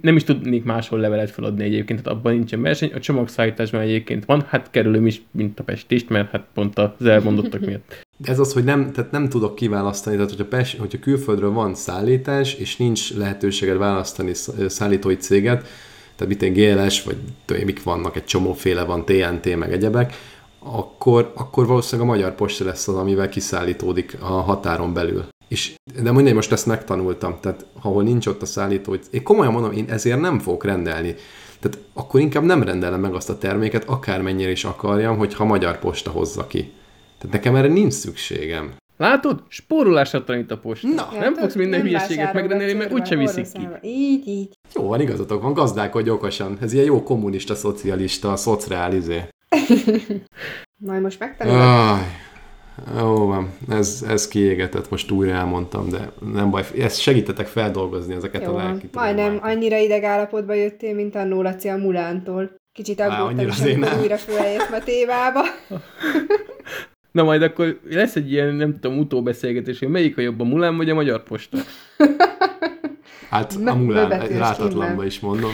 nem is tudnék máshol levelet feladni egyébként, tehát abban nincsen verseny. A csomagszállításban egyébként van, hát kerülöm is, mint a pestist, mert hát pont az elmondottak miatt. Ez az, hogy nem, tehát nem tudok kiválasztani, tehát hogyha, Pest, hogyha külföldről van szállítás, és nincs lehetőséged választani szállítói céget, tehát mit GLS, vagy mik vannak, egy csomóféle van, TNT, meg egyebek, akkor, akkor valószínűleg a magyar posta lesz az, amivel kiszállítódik a határon belül. És, de mondjuk most ezt megtanultam, tehát ha ahol nincs ott a szállító, én komolyan mondom, én ezért nem fogok rendelni. Tehát akkor inkább nem rendelem meg azt a terméket, akármennyire is akarjam, hogy ha magyar posta hozza ki. Tehát nekem erre nincs szükségem. Látod? Spórolásra tanít a posta. Na, nem hát, fogsz minden hülyeséget megrendelni, mert úgyse viszik ki. Így, így. Jó, van igazatok van, gazdálkodj okosan. Ez ilyen jó kommunista, szocialista, szociálizé. Majd most megtanulod. Jó van, ez, ez kiégetett, most újra elmondtam, de nem baj, ezt segítetek feldolgozni ezeket Jó, a lelki Majdnem annyira ideg állapotba jöttél, mint a Laci a Mulántól. Kicsit aggódtam amikor újra föleljössz a tévába. Na majd akkor lesz egy ilyen, nem tudom, utóbeszélgetés, hogy melyik a jobb, a Mulán vagy a Magyar Posta? Hát a Mulán, rátatlanba is mondom.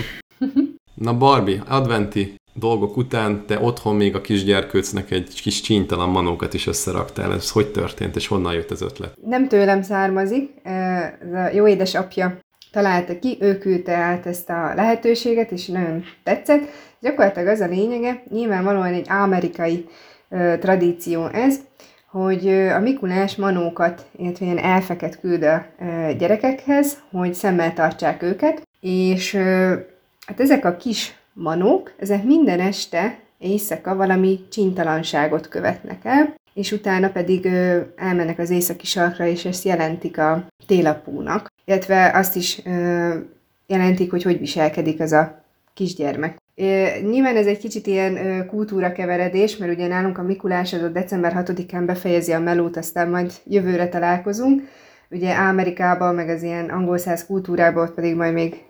Na Barbie, adventi dolgok után te otthon még a kisgyerkőcnek egy kis csíntalan manókat is összeraktál. Ez hogy történt, és honnan jött az ötlet? Nem tőlem származik, ez a jó édesapja találta ki, ő küldte át ezt a lehetőséget, és nagyon tetszett. Gyakorlatilag az a lényege, nyilvánvalóan egy amerikai tradíció ez, hogy a Mikulás manókat, illetve ilyen elfeket küld a gyerekekhez, hogy szemmel tartsák őket, és hát ezek a kis manók, ezek minden este éjszaka valami csintalanságot követnek el, és utána pedig ö, elmennek az északi sarkra, és ezt jelentik a télapúnak, illetve azt is ö, jelentik, hogy hogy viselkedik az a kisgyermek. Nyilván ez egy kicsit ilyen kultúrakeveredés, mert ugye nálunk a Mikulás az a december 6-án befejezi a melót, aztán majd jövőre találkozunk. Ugye Amerikában, meg az ilyen angol száz kultúrában ott pedig majd még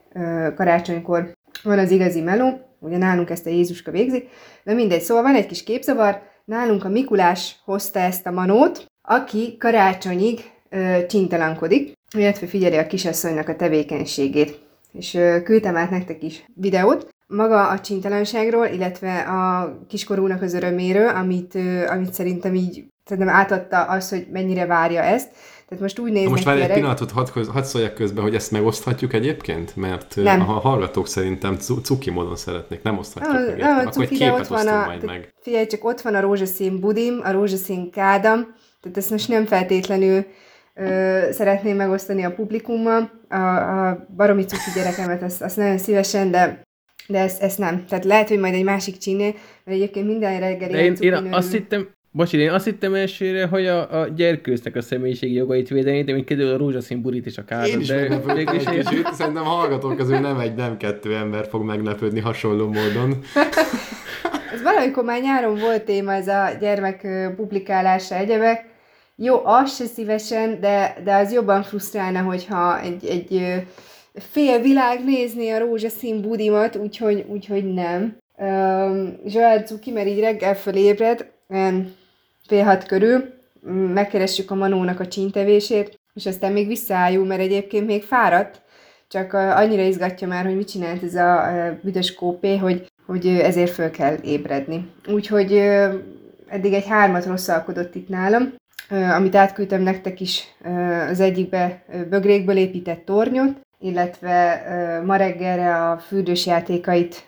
karácsonykor van az igazi meló, ugye nálunk ezt a Jézuska végzi, de mindegy, szóval van egy kis képzavar, nálunk a Mikulás hozta ezt a manót, aki karácsonyig ö, csintalankodik, illetve figyeli a kisasszonynak a tevékenységét. És ö, küldtem át nektek is videót, maga a csintalanságról, illetve a kiskorúnak az öröméről, amit, amit szerintem így szerintem átadta az, hogy mennyire várja ezt. Tehát most úgy néznek Most várj egy pillanatot, hadd, hadd szóljak közben, hogy ezt megoszthatjuk egyébként? Mert nem. a hallgatók szerintem cuki módon szeretnék, nem oszthatjuk meg. Nem, Akkor egy képet ott van a, majd meg. Figyelj, csak ott van a rózsaszín budim, a rózsaszín kádam, tehát ezt most nem feltétlenül ö, szeretném megosztani a publikummal. A, a baromi cuki gyerekemet, azt, azt nagyon szívesen, de de ezt, ezt nem. Tehát lehet, hogy majd egy másik csiné, mert egyébként minden reggel De én, én azt hittem, Bocsi, én azt hittem elsőre, hogy a, a gyerkőznek a személyiségi jogait védeni, de mint kiderül a rózsaszín burit és a kádat. Én is de meglepődtem egy kicsit, szerintem hallgatók közül nem egy, nem kettő ember fog meglepődni hasonló módon. ez valamikor már nyáron volt téma ez a gyermek publikálása egyebek. Jó, az se szívesen, de, de az jobban frusztrálna, hogyha egy, egy fél világ nézni a rózsaszín budimat, úgyhogy, úgyhogy nem. Um, Joel Zuki, mert így reggel fölébred, fél hat körül, megkeressük a Manónak a csíntevését, és aztán még visszaálljunk, mert egyébként még fáradt, csak annyira izgatja már, hogy mit csinált ez a büdös kópé, hogy, hogy ezért föl kell ébredni. Úgyhogy eddig egy hármat rosszalkodott itt nálam, amit átküldtem nektek is az egyikbe bögrékből épített tornyot, illetve ma reggelre a fürdős játékait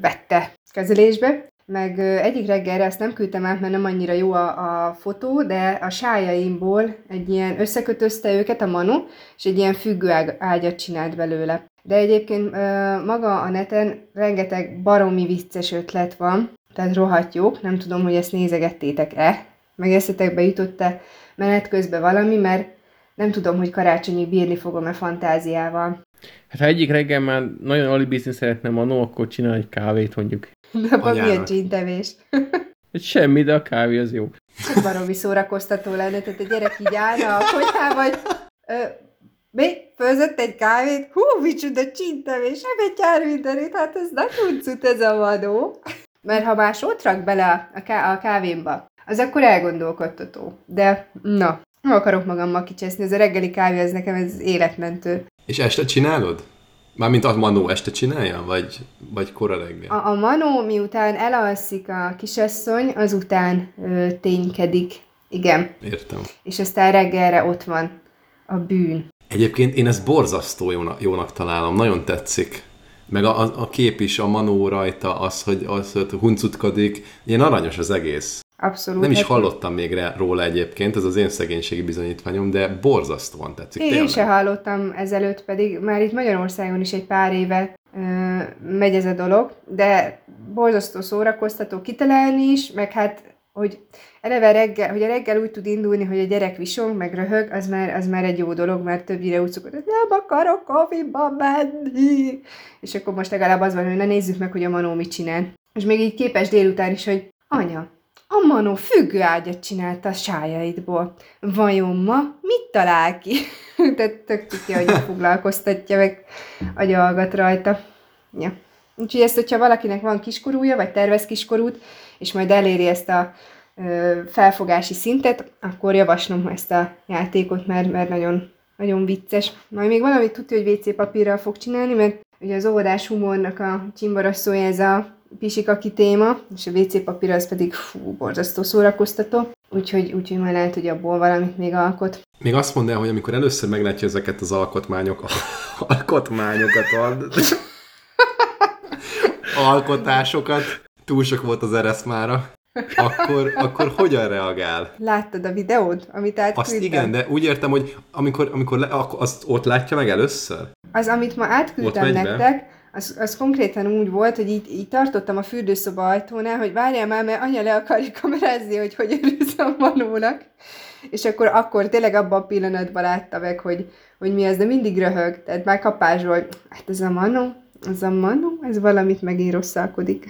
vette kezelésbe, meg egyik reggelre ezt nem küldtem át, mert nem annyira jó a, a fotó, de a sájaimból egy ilyen összekötözte őket a Manu, és egy ilyen függő ágyat csinált belőle. De egyébként maga a neten rengeteg baromi vicces ötlet van, tehát rohadt jók, nem tudom, hogy ezt nézegettétek-e, meg eszetekbe jutott-e menet közben valami, mert nem tudom, hogy karácsonyig bírni fogom-e fantáziával. Hát ha egyik reggel már nagyon alibizni szeretne Manó, akkor csinál egy kávét mondjuk. De abban milyen csintevés. Semmi, de a kávé az jó. Ez baromi szórakoztató lenne, tehát a gyerek így állna a konyhá, vagy ö, mi? Főzött egy kávét? Hú, micsoda csintevés, nem egy jár mindenét, hát ez nem tudsz ez a vadó. Mert ha más ott rak bele a, ká- a kávémba, az akkor elgondolkodtató. De, na, nem akarok magammal kicseszni, ez a reggeli kávé, ez nekem ez életmentő. És este csinálod? Mármint a Manó este csinálja, vagy, vagy kora reggel? A, a Manó miután elalszik a kisasszony, azután ö, ténykedik. Igen. Értem. És aztán reggelre ott van a bűn. Egyébként én ezt borzasztó jónak, jónak találom, nagyon tetszik. Meg a, a, a kép is, a manó rajta, az, hogy, az, hogy huncutkodik, ilyen aranyos az egész. Abszolút. Nem is hallottam még róla egyébként, ez az én szegénységi bizonyítványom, de borzasztóan tetszik. Én, tényleg. se hallottam ezelőtt, pedig már itt Magyarországon is egy pár éve ö, megy ez a dolog, de borzasztó szórakoztató kitalálni is, meg hát hogy eleve reggel, hogy a reggel úgy tud indulni, hogy a gyerek visong, meg röhög, az már, az már egy jó dolog, mert többnyire úgy szokott, hogy nem akarok kofiba menni. És akkor most legalább az van, hogy na nézzük meg, hogy a Manó mit csinál. És még így képes délután is, hogy anya, a Manó ágyat csinálta a sájaidból. Vajon ma mit talál ki? Tehát tök ki, hogy foglalkoztatja, meg agyalgat rajta. Ja. Úgyhogy ezt, hogyha valakinek van kiskorúja, vagy tervez kiskorút, és majd eléri ezt a ö, felfogási szintet, akkor javaslom ezt a játékot, mert, mert nagyon, nagyon vicces. Majd még valamit tudja, hogy WC papírral fog csinálni, mert ugye az óvodás humornak a csimbarasszója ez a pisikaki téma, és a WC papír az pedig fú, borzasztó szórakoztató, úgyhogy, úgyhogy majd lehet, hogy abból valamit még alkot. Még azt mondd el, hogy amikor először meglátja ezeket az alkotmányok, alkotmányokat, alkotásokat, túl sok volt az ereszmára, akkor, akkor hogyan reagál? Láttad a videót, amit átküldtem? Azt igen, de úgy értem, hogy amikor, amikor le, azt ott látja meg először? Az, amit ma átküldtem nektek, az, az konkrétan úgy volt, hogy így, így tartottam a fürdőszoba ajtónál, hogy várjál már, mert anya le akarja kamerázni, hogy hogy örülsz a manónak. És akkor, akkor tényleg abban a pillanatban látta meg, hogy, hogy mi ez, de mindig röhög. Tehát már kapásból, hát ez a manó, az a manó, ez valamit megint rosszalkodik.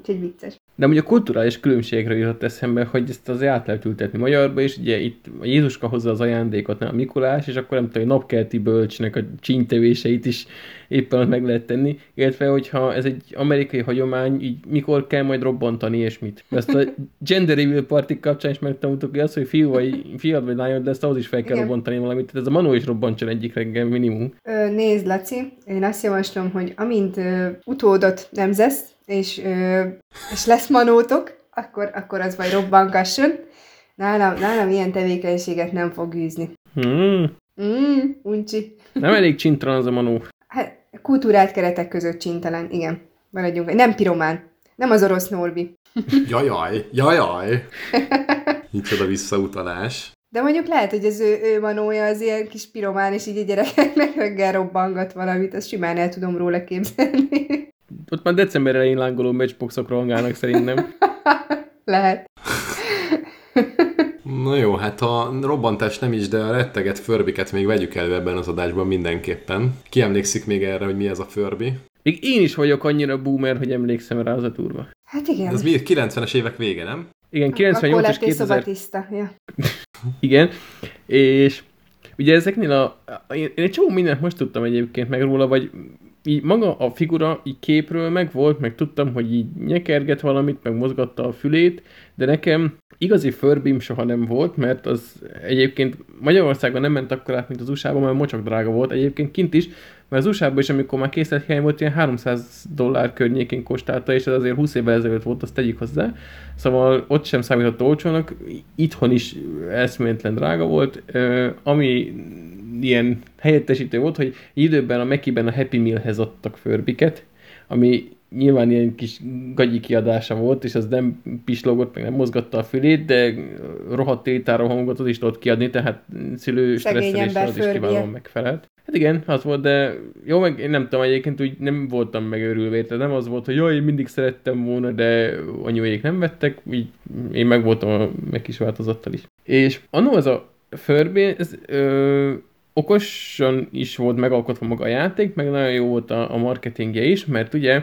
Úgyhogy vicces. De ugye a kulturális különbségre jutott eszembe, hogy ezt az át lehet ültetni magyarba, és ugye itt a Jézuska hozza az ajándékot, nem a Mikulás, és akkor nem tudom, hogy napkelti bölcsnek a csíntevéseit is éppen meg lehet tenni, illetve hogyha ez egy amerikai hagyomány, így mikor kell majd robbantani, és mit. Ezt a gender reveal party kapcsán is megtanultuk, hogy az, hogy fiú vagy, fiad vagy lányod, de ezt ahhoz is fel kell Igen. robbantani valamit, tehát ez a Manó is robbantson egyik reggel minimum. Ö, nézd, Laci, én azt javaslom, hogy amint ö, utódot nemzesz, és, ö, és lesz manótok, akkor, akkor az vagy robbankasson. Nálam, nálam ilyen tevékenységet nem fog űzni. Hmm. Mm, uncsi. Nem elég csintalan az a manó. Hát, kultúrált keretek között csintelen, igen. Maradjunk. Nem piromán. Nem az orosz Norbi. Jajaj, jajaj. Nincs oda visszautalás. De mondjuk lehet, hogy az ő, ő manója az ilyen kis piromán, és így a gyerekeknek reggel robbangat valamit, azt simán el tudom róla képzelni. Ott már december elején lángoló matchboxok rohangálnak szerintem. lehet. Na jó, hát a robbantás nem is, de a retteget förbiket még vegyük elő ebben az adásban mindenképpen. Ki emlékszik még erre, hogy mi ez a förbi? Még én is vagyok annyira boomer, hogy emlékszem rá az a turva. Hát igen. Ez mi 90-es évek vége, nem? Igen, 98 és 2000. Ja. igen, és ugye ezeknél a... Én egy csomó mindent most tudtam egyébként meg róla, vagy így maga a figura így képről meg volt, meg tudtam, hogy így nyekerget valamit, meg mozgatta a fülét, de nekem igazi förbim soha nem volt, mert az egyébként Magyarországon nem ment akkor át, mint az USA-ban, mert mocsak drága volt, egyébként kint is, mert az USA-ban is, amikor már készlethely volt, ilyen 300 dollár környékén kostálta, és ez azért 20 évvel ezelőtt volt, azt tegyük hozzá. Szóval ott sem számított olcsónak, itthon is eszméletlen drága volt, ami ilyen helyettesítő volt, hogy időben a Mekiben a Happy Mealhez adtak förbiket, ami nyilván ilyen kis gagyi kiadása volt, és az nem pislogott, meg nem mozgatta a fülét, de rohadt tétára hangot az is tudott kiadni, tehát szülő stresszelésre az is kiválóan megfelelt. Hát igen, az volt, de jó, meg én nem tudom, egyébként úgy nem voltam megőrülve, tehát nem az volt, hogy jaj, én mindig szerettem volna, de anyuék nem vettek, így én meg voltam a meg kis változattal is. És annó ez a Furby, ez ö, okosan is volt megalkotva maga a játék, meg nagyon jó volt a, a marketingje is, mert ugye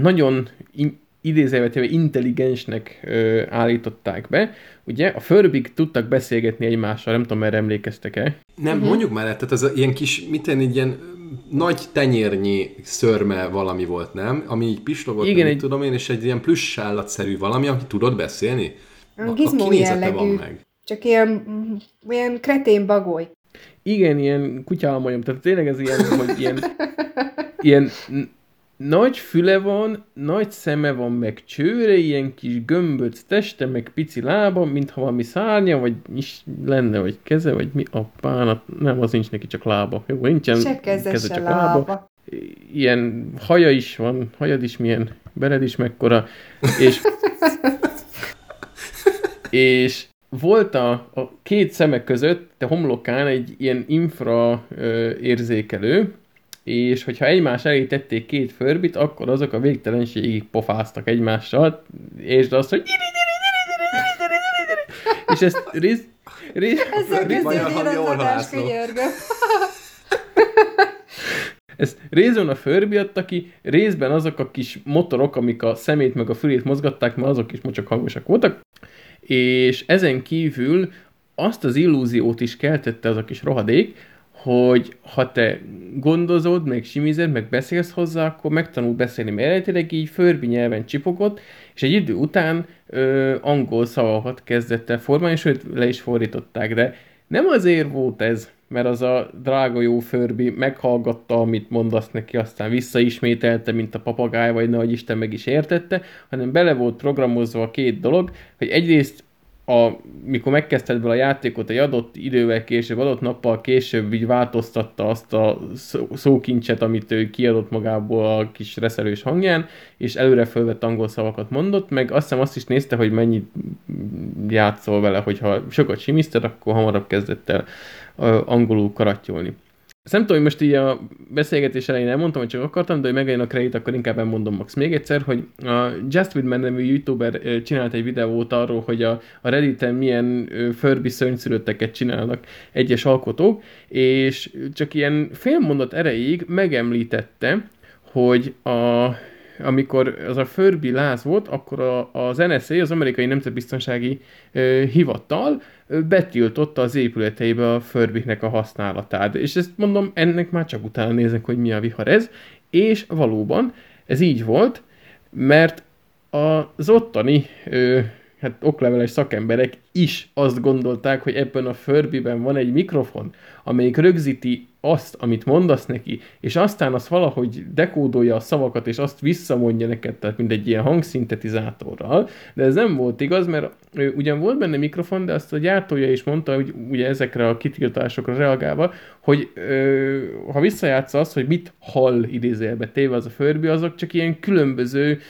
nagyon in, idézővetve intelligensnek ö, állították be. Ugye a förbik tudtak beszélgetni egymással, nem tudom, erre emlékeztek-e? Nem, uh-huh. mondjuk már, tehát ez a, ilyen kis, mit tenni, egy ilyen nagy tenyérnyi szörme valami volt, nem? Ami így pislogott, Igen, egy... tudom én, és egy ilyen plusz állatszerű valami, aki tudott beszélni? A, a jellegű. Van meg. Csak ilyen, ilyen kretén bagoly. Igen, ilyen kutyálmajom, tehát tényleg ez ilyen, hogy ilyen, ilyen nagy füle van, nagy szeme van, meg csőre, ilyen kis gömböc teste, meg pici lába, mintha valami szárnya, vagy is lenne, vagy keze, vagy mi a pánat, nem, az nincs neki, csak lába. Jó, nincsen se keze, keze se csak lába. lába. Ilyen haja is van, hajad is milyen, bered is mekkora, és és volt a, a két szemek között, a homlokán egy ilyen infra ö, érzékelő, és hogyha egymás elé tették két förbit, akkor azok a végtelenségig pofáztak egymással, és azt, hogy és ezt rész, rész, az adás, Ezt részben a Furby adta ki, részben azok a kis motorok, amik a szemét meg a fülét mozgatták, mert azok is mocsak hangosak voltak, és ezen kívül azt az illúziót is keltette az a kis rohadék, hogy ha te gondozod, meg simized, meg beszélsz hozzá, akkor megtanul beszélni, mert eredetileg így förbi nyelven csipogott, és egy idő után ö, angol szavakat kezdett el formálni, sőt le is fordították, de nem azért volt ez, mert az a drága jó förbi meghallgatta, amit mondasz neki, aztán visszaismételte, mint a papagáj, vagy nehogy Isten meg is értette, hanem bele volt programozva a két dolog, hogy egyrészt a, mikor megkezdted vele a játékot, egy adott idővel később, adott nappal később így változtatta azt a szókincset, amit ő kiadott magából a kis reszelős hangján, és előre fölvett angol szavakat mondott, meg azt hiszem azt is nézte, hogy mennyit játszol vele, hogyha sokat simiszted, akkor hamarabb kezdett el angolul karattyolni. Ezt nem tudom, hogy most így a beszélgetés elején elmondtam, hogy csak akartam, de hogy megjön a kredit, akkor inkább elmondom max. Még egyszer, hogy a Just Widman nevű youtuber csinált egy videót arról, hogy a, a Redditen milyen Furby szörnyszülötteket csinálnak egyes alkotók, és csak ilyen félmondat erejéig megemlítette, hogy a amikor az a Furby láz volt, akkor a, az NSA, az Amerikai Nemzetbiztonsági Hivatal betiltotta az épületeibe a Furby-nek a használatát. És ezt mondom, ennek már csak utána nézek, hogy mi a vihar ez. És valóban ez így volt, mert az ottani ö, hát okleveles szakemberek is azt gondolták, hogy ebben a Furby-ben van egy mikrofon, amelyik rögzíti azt, amit mondasz neki, és aztán azt valahogy dekódolja a szavakat, és azt visszamondja neked, tehát mint egy ilyen hangszintetizátorral, de ez nem volt igaz, mert ő ugyan volt benne mikrofon, de azt a gyártója is mondta, hogy ugye ezekre a kitiltásokra reagálva, hogy ö, ha visszajátsza azt, hogy mit hall idézélbe téve az a Furby, azok csak ilyen különböző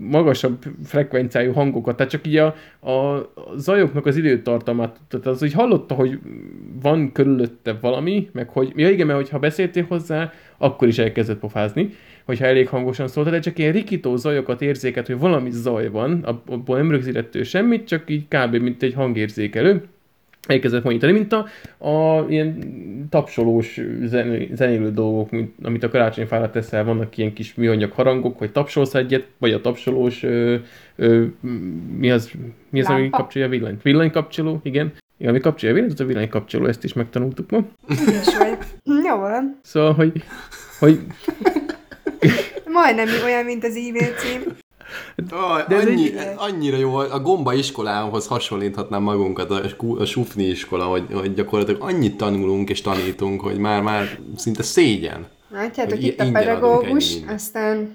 magasabb frekvenciájú hangokat, tehát csak így a, a zajoknak az időtartamát, tehát az, hogy hallotta, hogy van körülötte valami, meg hogy, ja igen, mert hogyha beszéltél hozzá, akkor is elkezdett pofázni, hogyha elég hangosan szólt, de csak ilyen rikító zajokat érzéket, hogy valami zaj van, abból nem rögzített semmit, csak így kb. mint egy hangérzékelő elkezdett mondani, mint a, a ilyen tapsolós zen, zenélő dolgok, mint, amit a karácsonyfára teszel, vannak ilyen kis műanyag harangok, hogy tapsolsz egyet, vagy a tapsolós, ö, ö, mi az, mi az ami kapcsolja a villanyt? Villanykapcsoló, igen. Igen, ami kapcsolja a villanyt, az a villanykapcsoló, ezt is megtanultuk ma. Ügyes vagy. Jó van. Szóval, hogy, hogy Majdnem olyan, mint az e-mail cím. De annyi, egy... annyira jó, a gomba iskolához hasonlíthatnám magunkat, a, a sufni iskola, hogy, hogy gyakorlatilag annyit tanulunk és tanítunk, hogy már, már szinte szégyen. Látjátok, itt a pedagógus, aztán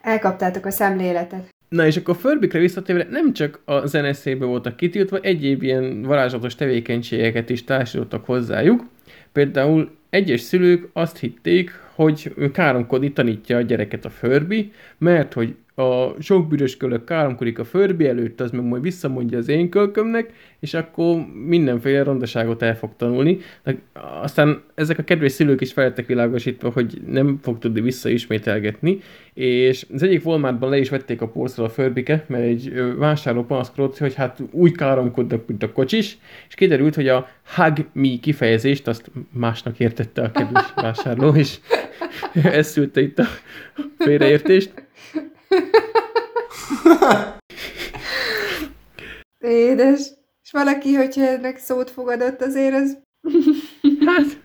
elkaptátok a szemléletet. Na és akkor Förbikre visszatérve nem csak a zeneszébe voltak kitiltva, egyéb ilyen varázslatos tevékenységeket is társítottak hozzájuk. Például egyes szülők azt hitték, hogy káromkodni tanítja a gyereket a Furby, mert hogy a sok büdös kölök káromkodik a Furby előtt, az meg majd visszamondja az én kölkömnek, és akkor mindenféle rondaságot el fog tanulni. De aztán ezek a kedves szülők is felettek világosítva, hogy nem fog tudni visszaismételgetni, és az egyik Walmartban le is vették a polcról a Förbike, mert egy vásárló panaszkodott, hogy hát úgy káromkodnak, mint a kocsis, és kiderült, hogy a hug me kifejezést azt másnak értette a kedves vásárló, és ez szülte itt a félreértést. Édes. És valaki, hogyha ennek szót fogadott, azért az... hát,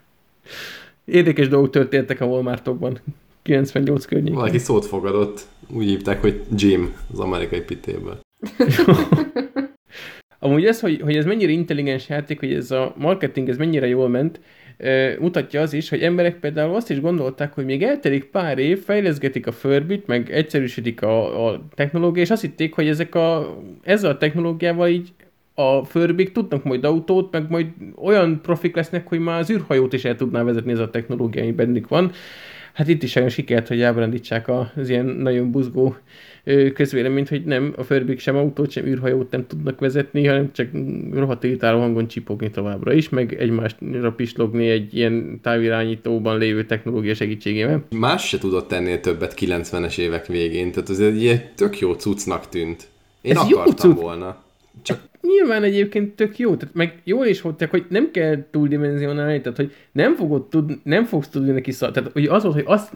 érdekes dolgok történtek a Walmartokban. 98 környékén. Valaki szót fogadott. Úgy hívták, hogy Jim az amerikai pitéből. Amúgy ez, hogy, hogy ez mennyire intelligens játék, hogy ez a marketing ez mennyire jól ment, mutatja az is, hogy emberek például azt is gondolták, hogy még eltelik pár év, fejleszgetik a förbit, meg egyszerűsítik a, a technológia, és azt hitték, hogy ezek a, ezzel a technológiával így a förbik tudnak majd autót, meg majd olyan profik lesznek, hogy már az űrhajót is el tudná vezetni ez a technológia, ami bennük van. Hát itt is olyan sikert, hogy ábrándítsák az ilyen nagyon buzgó közvéleményt, hogy nem, a förbik sem autót, sem űrhajót nem tudnak vezetni, hanem csak rohadt irritáló hangon csipogni továbbra is, meg egymásra pislogni egy ilyen távirányítóban lévő technológia segítségével. Más se tudott ennél többet 90-es évek végén, tehát ez egy ilyen tök jó cuccnak tűnt. Én Ez akartam jó cucc. volna. Csak nyilván egyébként tök jó, tehát meg jól is voltak, hogy nem kell túldimenzionálni, tehát hogy nem, fogod tud, nem fogsz tudni neki szó, tehát hogy az volt, hogy az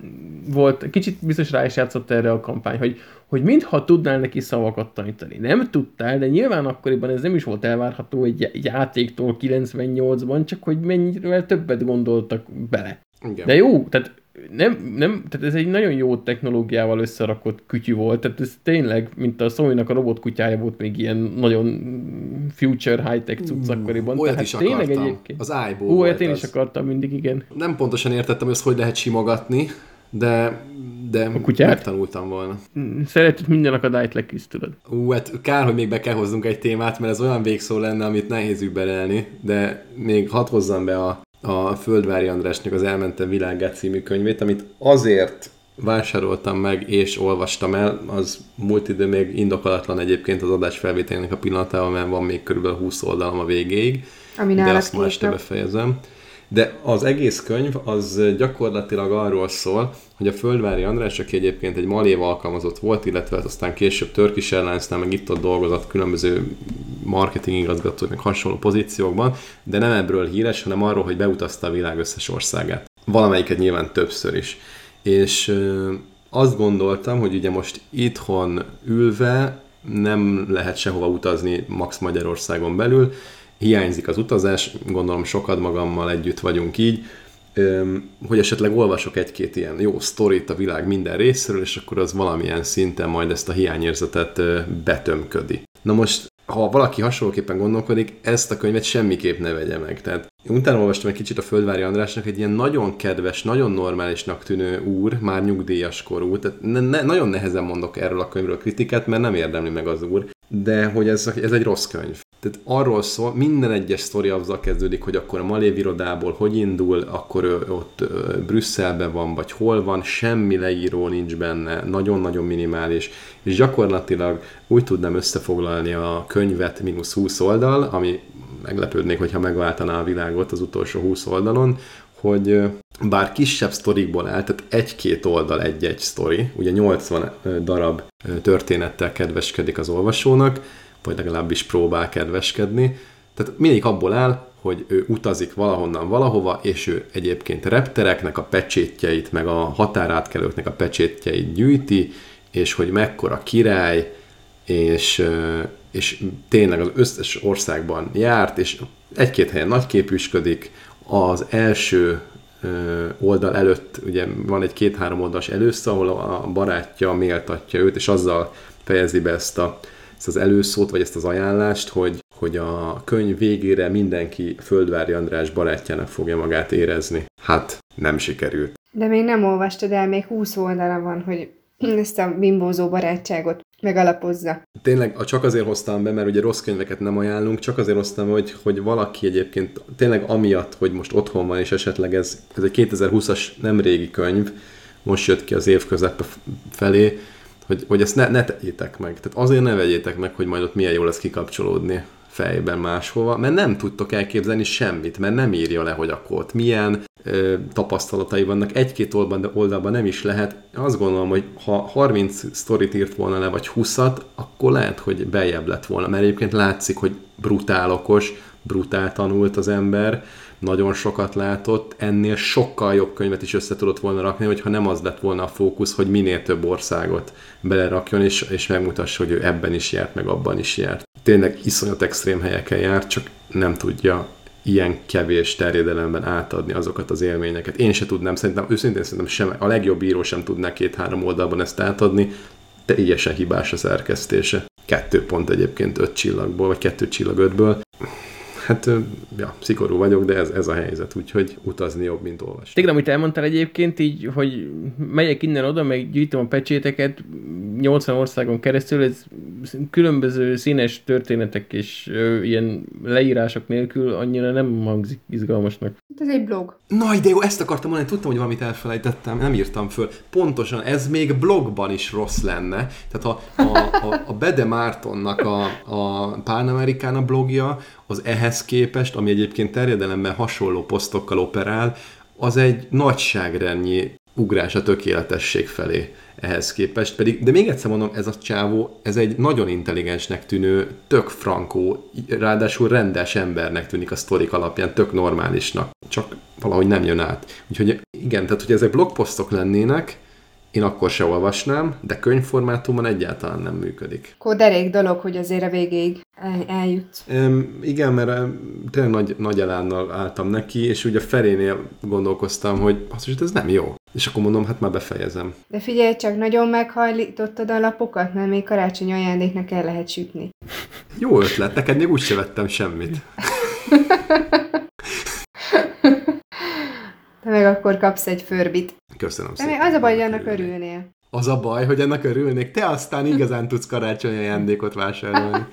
volt, kicsit biztos rá is játszott erre a kampány, hogy, hogy mintha tudnál neki szavakat tanítani. Nem tudtál, de nyilván akkoriban ez nem is volt elvárható egy játéktól 98-ban, csak hogy mennyivel többet gondoltak bele. Igen. De jó, tehát nem, nem, tehát ez egy nagyon jó technológiával összerakott kütyű volt, tehát ez tényleg, mint a sony a robotkutyája volt még ilyen nagyon future high-tech cucc akkoriban. Olyat tehát is tényleg akartam. Egyébként. Az iBo Ó, olyat én is akartam mindig, igen. Nem pontosan értettem, hogy ezt hogy lehet simogatni, de de a kutyát? megtanultam volna. Mm, szeretett minden akadályt leküzdöd. Ú, hát kár, hogy még be kell hoznunk egy témát, mert ez olyan végszó lenne, amit nehéz überelni, de még hadd hozzam be a a Földvári Andrásnak az Elmentem világát című könyvét, amit azért vásároltam meg és olvastam el, az múlt idő még indokolatlan egyébként az adás felvételének a pillanatában, mert van még körülbelül 20 oldalam a végéig, Ami de azt ma este befejezem. De az egész könyv az gyakorlatilag arról szól, hogy a Földvári András, aki egyébként egy malév alkalmazott volt, illetve aztán később Turkish Airlines-nál meg itt ott dolgozott különböző marketing igazgatók, meg hasonló pozíciókban, de nem ebből híres, hanem arról, hogy beutazta a világ összes országát. Valamelyiket nyilván többször is. És azt gondoltam, hogy ugye most itthon ülve nem lehet sehova utazni Max Magyarországon belül, hiányzik az utazás, gondolom sokat magammal együtt vagyunk így, hogy esetleg olvasok egy-két ilyen jó sztorit a világ minden részéről, és akkor az valamilyen szinten majd ezt a hiányérzetet betömködi. Na most ha valaki hasonlóképpen gondolkodik, ezt a könyvet semmiképp ne vegye meg. Tehát én utána olvastam egy kicsit a Földvári Andrásnak, egy ilyen nagyon kedves, nagyon normálisnak tűnő úr, már nyugdíjas korú, tehát ne, ne, nagyon nehezen mondok erről a könyvről kritikát, mert nem érdemli meg az úr, de hogy ez, ez egy rossz könyv. Tehát arról szól, minden egyes sztori azzal kezdődik, hogy akkor a Malév irodából hogy indul, akkor ő ott Brüsszelben van, vagy hol van, semmi leíró nincs benne, nagyon-nagyon minimális, és gyakorlatilag úgy tudnám összefoglalni a könyvet mínusz 20 oldal, ami meglepődnék, hogyha megváltaná a világot az utolsó 20 oldalon, hogy bár kisebb sztorikból áll, tehát egy-két oldal egy-egy sztori, ugye 80 darab történettel kedveskedik az olvasónak, vagy legalábbis próbál kedveskedni. Tehát mindig abból áll, hogy ő utazik valahonnan valahova, és ő egyébként reptereknek a pecsétjeit, meg a határátkelőknek a pecsétjeit gyűjti, és hogy mekkora király, és, és tényleg az összes országban járt, és egy-két helyen nagyképűsködik, az első oldal előtt, ugye van egy két-három oldalas először, ahol a barátja méltatja őt, és azzal fejezi be ezt a ezt az előszót, vagy ezt az ajánlást, hogy, hogy a könyv végére mindenki Földvári András barátjának fogja magát érezni. Hát, nem sikerült. De még nem olvastad el, még 20 oldala van, hogy ezt a bimbózó barátságot megalapozza. Tényleg csak azért hoztam be, mert ugye rossz könyveket nem ajánlunk, csak azért hoztam, hogy, hogy valaki egyébként tényleg amiatt, hogy most otthon van, és esetleg ez, ez egy 2020-as nem régi könyv, most jött ki az év közepe felé, hogy, hogy ezt ne, ne tegyétek meg. Tehát azért ne vegyétek meg, hogy majd ott milyen jó lesz kikapcsolódni fejben máshova, mert nem tudtok elképzelni semmit, mert nem írja le, hogy akkor ott milyen ö, tapasztalatai vannak. Egy-két oldalban, oldalban nem is lehet. Azt gondolom, hogy ha 30 sztorit írt volna le, vagy 20-at, akkor lehet, hogy bejebb lett volna, mert egyébként látszik, hogy brutál okos, brutál tanult az ember, nagyon sokat látott, ennél sokkal jobb könyvet is össze tudott volna rakni, hogyha nem az lett volna a fókusz, hogy minél több országot belerakjon, és, és megmutassa, hogy ő ebben is járt, meg abban is járt. Tényleg iszonyat extrém helyeken járt, csak nem tudja ilyen kevés terjedelemben átadni azokat az élményeket. Én se tudnám, szerintem, őszintén szerintem sem, a legjobb író sem tudná két-három oldalban ezt átadni, teljesen hibás a szerkesztése. Kettő pont egyébként öt csillagból, vagy kettő csillag ötből hát ja, szigorú vagyok, de ez, ez a helyzet, úgyhogy utazni jobb, mint olvasni. Tényleg, amit elmondtál egyébként, így, hogy megyek innen oda, meg gyűjtöm a pecséteket 80 országon keresztül, ez különböző színes történetek és ö, ilyen leírások nélkül annyira nem hangzik izgalmasnak. Ez egy blog. Na, de jó, ezt akartam mondani, tudtam, hogy valamit elfelejtettem, nem írtam föl. Pontosan, ez még blogban is rossz lenne. Tehát a, a, a, a Bede Mártonnak a, a Pán Amerikána blogja, az ehhez képest, ami egyébként terjedelemben hasonló posztokkal operál, az egy nagyságrendnyi ugrás a tökéletesség felé ehhez képest. Pedig, de még egyszer mondom, ez a csávó, ez egy nagyon intelligensnek tűnő, tök frankó, ráadásul rendes embernek tűnik a sztorik alapján, tök normálisnak. Csak valahogy nem jön át. Úgyhogy igen, tehát hogy ezek blogposztok lennének, én akkor se olvasnám, de könyvformátumban egyáltalán nem működik. Akkor derék dolog, hogy azért a végéig el, eljut. Um, igen, mert tényleg nagy, nagy elánnal álltam neki, és ugye a felénél gondolkoztam, hogy az, hogy ez nem jó. És akkor mondom, hát már befejezem. De figyelj csak, nagyon meghajlítottad a lapokat, mert még karácsonyi ajándéknak el lehet sütni. Jó ötlet, neked még úgy se vettem semmit. Te meg akkor kapsz egy förbit. Köszönöm De szépen. az a baj, hogy annak örülnél. Az a baj, hogy ennek örülnék. Te aztán igazán tudsz karácsonyi ajándékot vásárolni.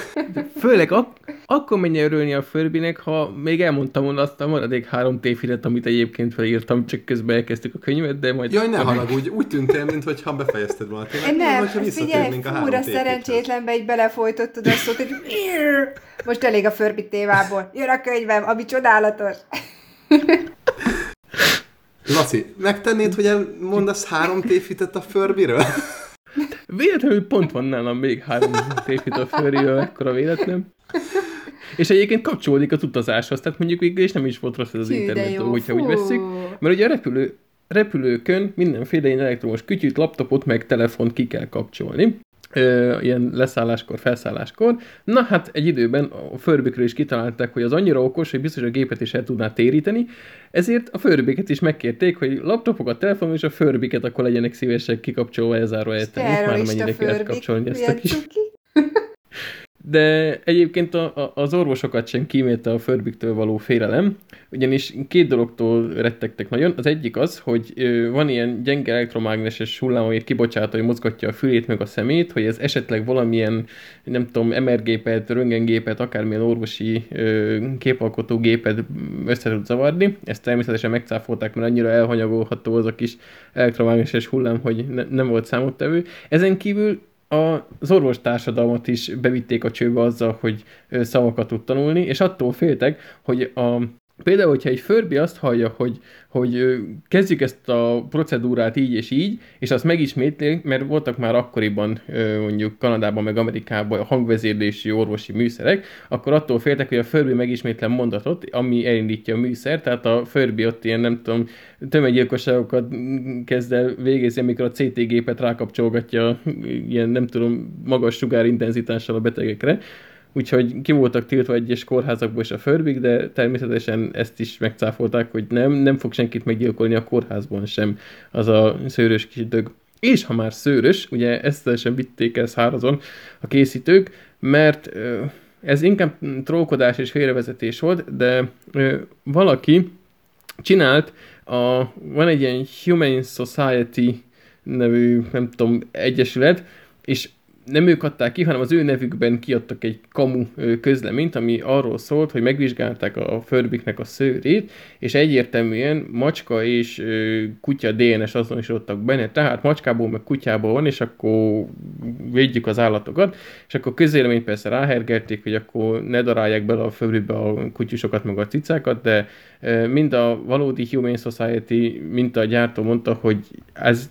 Főleg ak- akkor menj örülni a Furbynek, ha még elmondtam volna azt a maradék három tévhitet, amit egyébként felírtam, csak közben elkezdtük a könyvet, de majd... Jaj, ne haragudj, úgy tűntél, mintha befejezted volna. Tényleg, Nem, hogyha figyelj, visszatérnénk a fúra szerencsétlenbe így belefolytottad azt hogy most elég a förbit tévából. Jön a könyvem, ami csodálatos. Laci, megtennéd, hogy mondasz három tévhitet a Furbyről? Véletlenül pont van nálam még három tévhit a Furbyről, ekkora véletlen. És egyébként kapcsolódik az utazáshoz, tehát mondjuk végül is nem is volt rossz ez az internet, jó, hogyha úgy fú. veszük. Mert ugye a repülő, repülőkön mindenféle ilyen elektromos kütyűt, laptopot, meg telefont ki kell kapcsolni. Ö, ilyen leszálláskor, felszálláskor. Na hát egy időben a förbikről is kitalálták, hogy az annyira okos, hogy biztos a gépet is el tudná téríteni, ezért a förbiket is megkérték, hogy laptopokat, telefon és a förbiket akkor legyenek szívesek kikapcsolva elzárva érteni. Már mennyire kellett kapcsolni ezt a kis. de egyébként a, a, az orvosokat sem kímélte a förbiktől való félelem, ugyanis két dologtól rettegtek nagyon. Az egyik az, hogy ö, van ilyen gyenge elektromágneses hullám, amit kibocsát, hogy mozgatja a fülét meg a szemét, hogy ez esetleg valamilyen, nem tudom, MR-gépet, röntgengépet, akármilyen orvosi ö, képalkotó gépet össze tud zavarni. Ezt természetesen megcáfolták, mert annyira elhanyagolható az a kis elektromágneses hullám, hogy ne, nem volt számottevő. Ezen kívül az orvostársadalmat is bevitték a csőbe azzal, hogy szavakat tud tanulni, és attól féltek, hogy a Például, hogyha egy Furby azt hallja, hogy, hogy kezdjük ezt a procedúrát így és így, és azt megismétli, mert voltak már akkoriban mondjuk Kanadában meg Amerikában a hangvezérlési orvosi műszerek, akkor attól féltek, hogy a Furby megismétlen mondatot, ami elindítja a műszer, tehát a Furby ott ilyen, nem tudom, tömeggyilkosságokat kezd el végezni, amikor a CT gépet rákapcsolgatja ilyen, nem tudom, magas sugárintenzitással a betegekre, úgyhogy ki voltak tiltva egyes kórházakból is a förbik, de természetesen ezt is megcáfolták, hogy nem, nem fog senkit meggyilkolni a kórházban sem az a szőrös kis dög. És ha már szőrös, ugye ezt sem vitték el szárazon a készítők, mert ez inkább trókodás és félrevezetés volt, de valaki csinált, a, van egy ilyen Humane Society nevű, nem tudom, egyesület, és nem ők adták ki, hanem az ő nevükben kiadtak egy kamu közleményt, ami arról szólt, hogy megvizsgálták a förbiknek a szőrét, és egyértelműen macska és kutya DNS azonosítottak benne, tehát macskából meg kutyából van, és akkor védjük az állatokat, és akkor közéleményt persze ráhergelték, hogy akkor ne darálják bele a förbikbe a kutyusokat meg a cicákat, de mind a valódi Humane Society, mint a gyártó mondta, hogy ez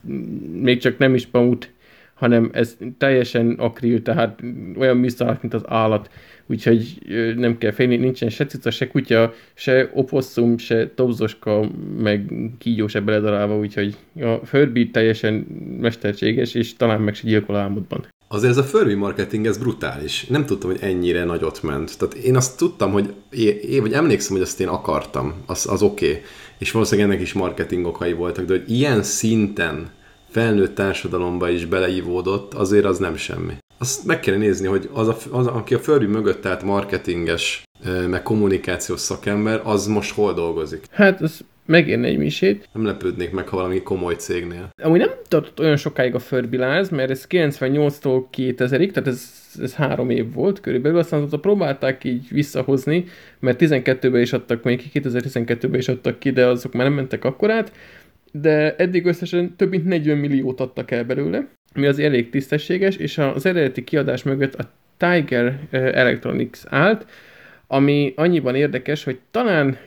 még csak nem is pamut hanem ez teljesen akril, tehát olyan műszállat, mint az állat, úgyhogy nem kell félni, nincsen se cica, se kutya, se oposszum, se tobzoska, meg kígyó se beledarálva, úgyhogy a Furby teljesen mesterséges, és talán meg se gyilkol álmodban. Azért ez a Furby marketing, ez brutális. Nem tudtam, hogy ennyire nagyot ment. Tehát én azt tudtam, hogy én, vagy emlékszem, hogy azt én akartam, az, az oké. Okay. És valószínűleg ennek is marketing okai voltak, de hogy ilyen szinten felnőtt társadalomba is beleívódott, azért az nem semmi. Azt meg kell nézni, hogy az, a, az aki a Furby mögött állt marketinges, meg kommunikációs szakember, az most hol dolgozik. Hát ez megérne egy misét. Nem lepődnék meg, ha valami komoly cégnél. Amúgy nem tartott olyan sokáig a Furby láz, mert ez 98-tól 2000-ig, tehát ez, ez három év volt körülbelül, aztán azóta próbálták így visszahozni, mert 12-ben is adtak, még 2012-ben is adtak ki, de azok már nem mentek akkorát, de eddig összesen több mint 40 milliót adtak el belőle, ami az elég tisztességes, és az eredeti kiadás mögött a Tiger Electronics állt, ami annyiban érdekes, hogy talán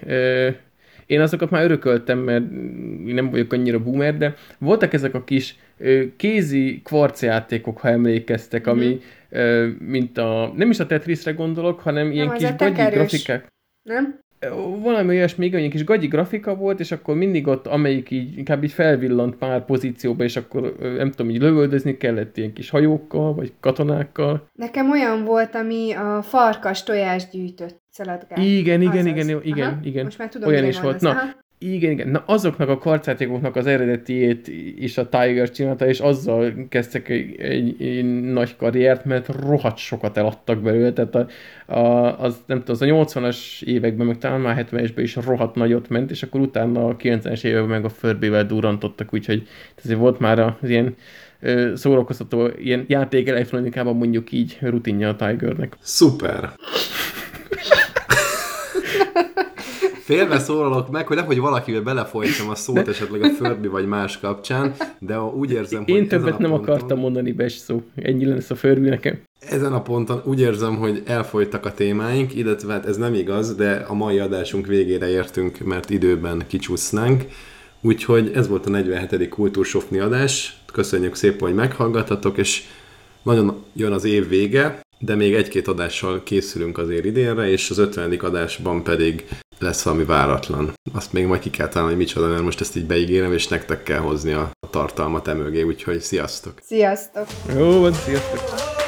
én azokat már örököltem, mert nem vagyok annyira boomer, de voltak ezek a kis kézi kvarcjátékok, ha emlékeztek, Mhm. ami ö, mint a, nem is a Tetrisre gondolok, hanem ilyen az kis gagyi grafikák. Nem? Valami olyasmi, igen, egy kis gagyi grafika volt, és akkor mindig ott, amelyik így, inkább így felvillant pár pozícióba, és akkor nem tudom, így lövöldözni kellett ilyen kis hajókkal, vagy katonákkal. Nekem olyan volt, ami a farkas tojást gyűjtött szaladgál. Igen, igen, Azaz. igen, igen, Aha, igen. Most már tudom, Olyan is volt. Na. Igen, igen. Na azoknak a karcátékoknak az eredetiét is a Tiger csinálta, és azzal kezdtek egy, egy, egy nagy karriert, mert rohadt sokat eladtak belőle, tehát a, a, az, nem tudom, az a 80-as években, meg talán már 70-esben is rohadt nagyot ment, és akkor utána a 90-es években meg a Furby-vel durrantottak, úgyhogy ezért volt már az ilyen ö, szórakoztató, ilyen játék elektronikában mondjuk így rutinja a Tigernek. Szuper! félve szólalok meg, hogy nehogy valakivel belefolytsam a szót esetleg a Furby vagy más kapcsán, de úgy érzem, Én hogy többet ezen a nem ponton, akartam mondani bes szó. Ennyi lesz a Furby nekem. Ezen a ponton úgy érzem, hogy elfolytak a témáink, illetve hát ez nem igaz, de a mai adásunk végére értünk, mert időben kicsúsznánk. Úgyhogy ez volt a 47. Kultúrsofni adás. Köszönjük szépen, hogy meghallgattatok, és nagyon jön az év vége, de még egy-két adással készülünk azért idénre, és az 50. adásban pedig lesz valami váratlan. Azt még majd ki kell találni, hogy micsoda, mert most ezt így beígérem, és nektek kell hozni a tartalmat emögé, úgyhogy sziasztok! Sziasztok! Jó van, sziasztok!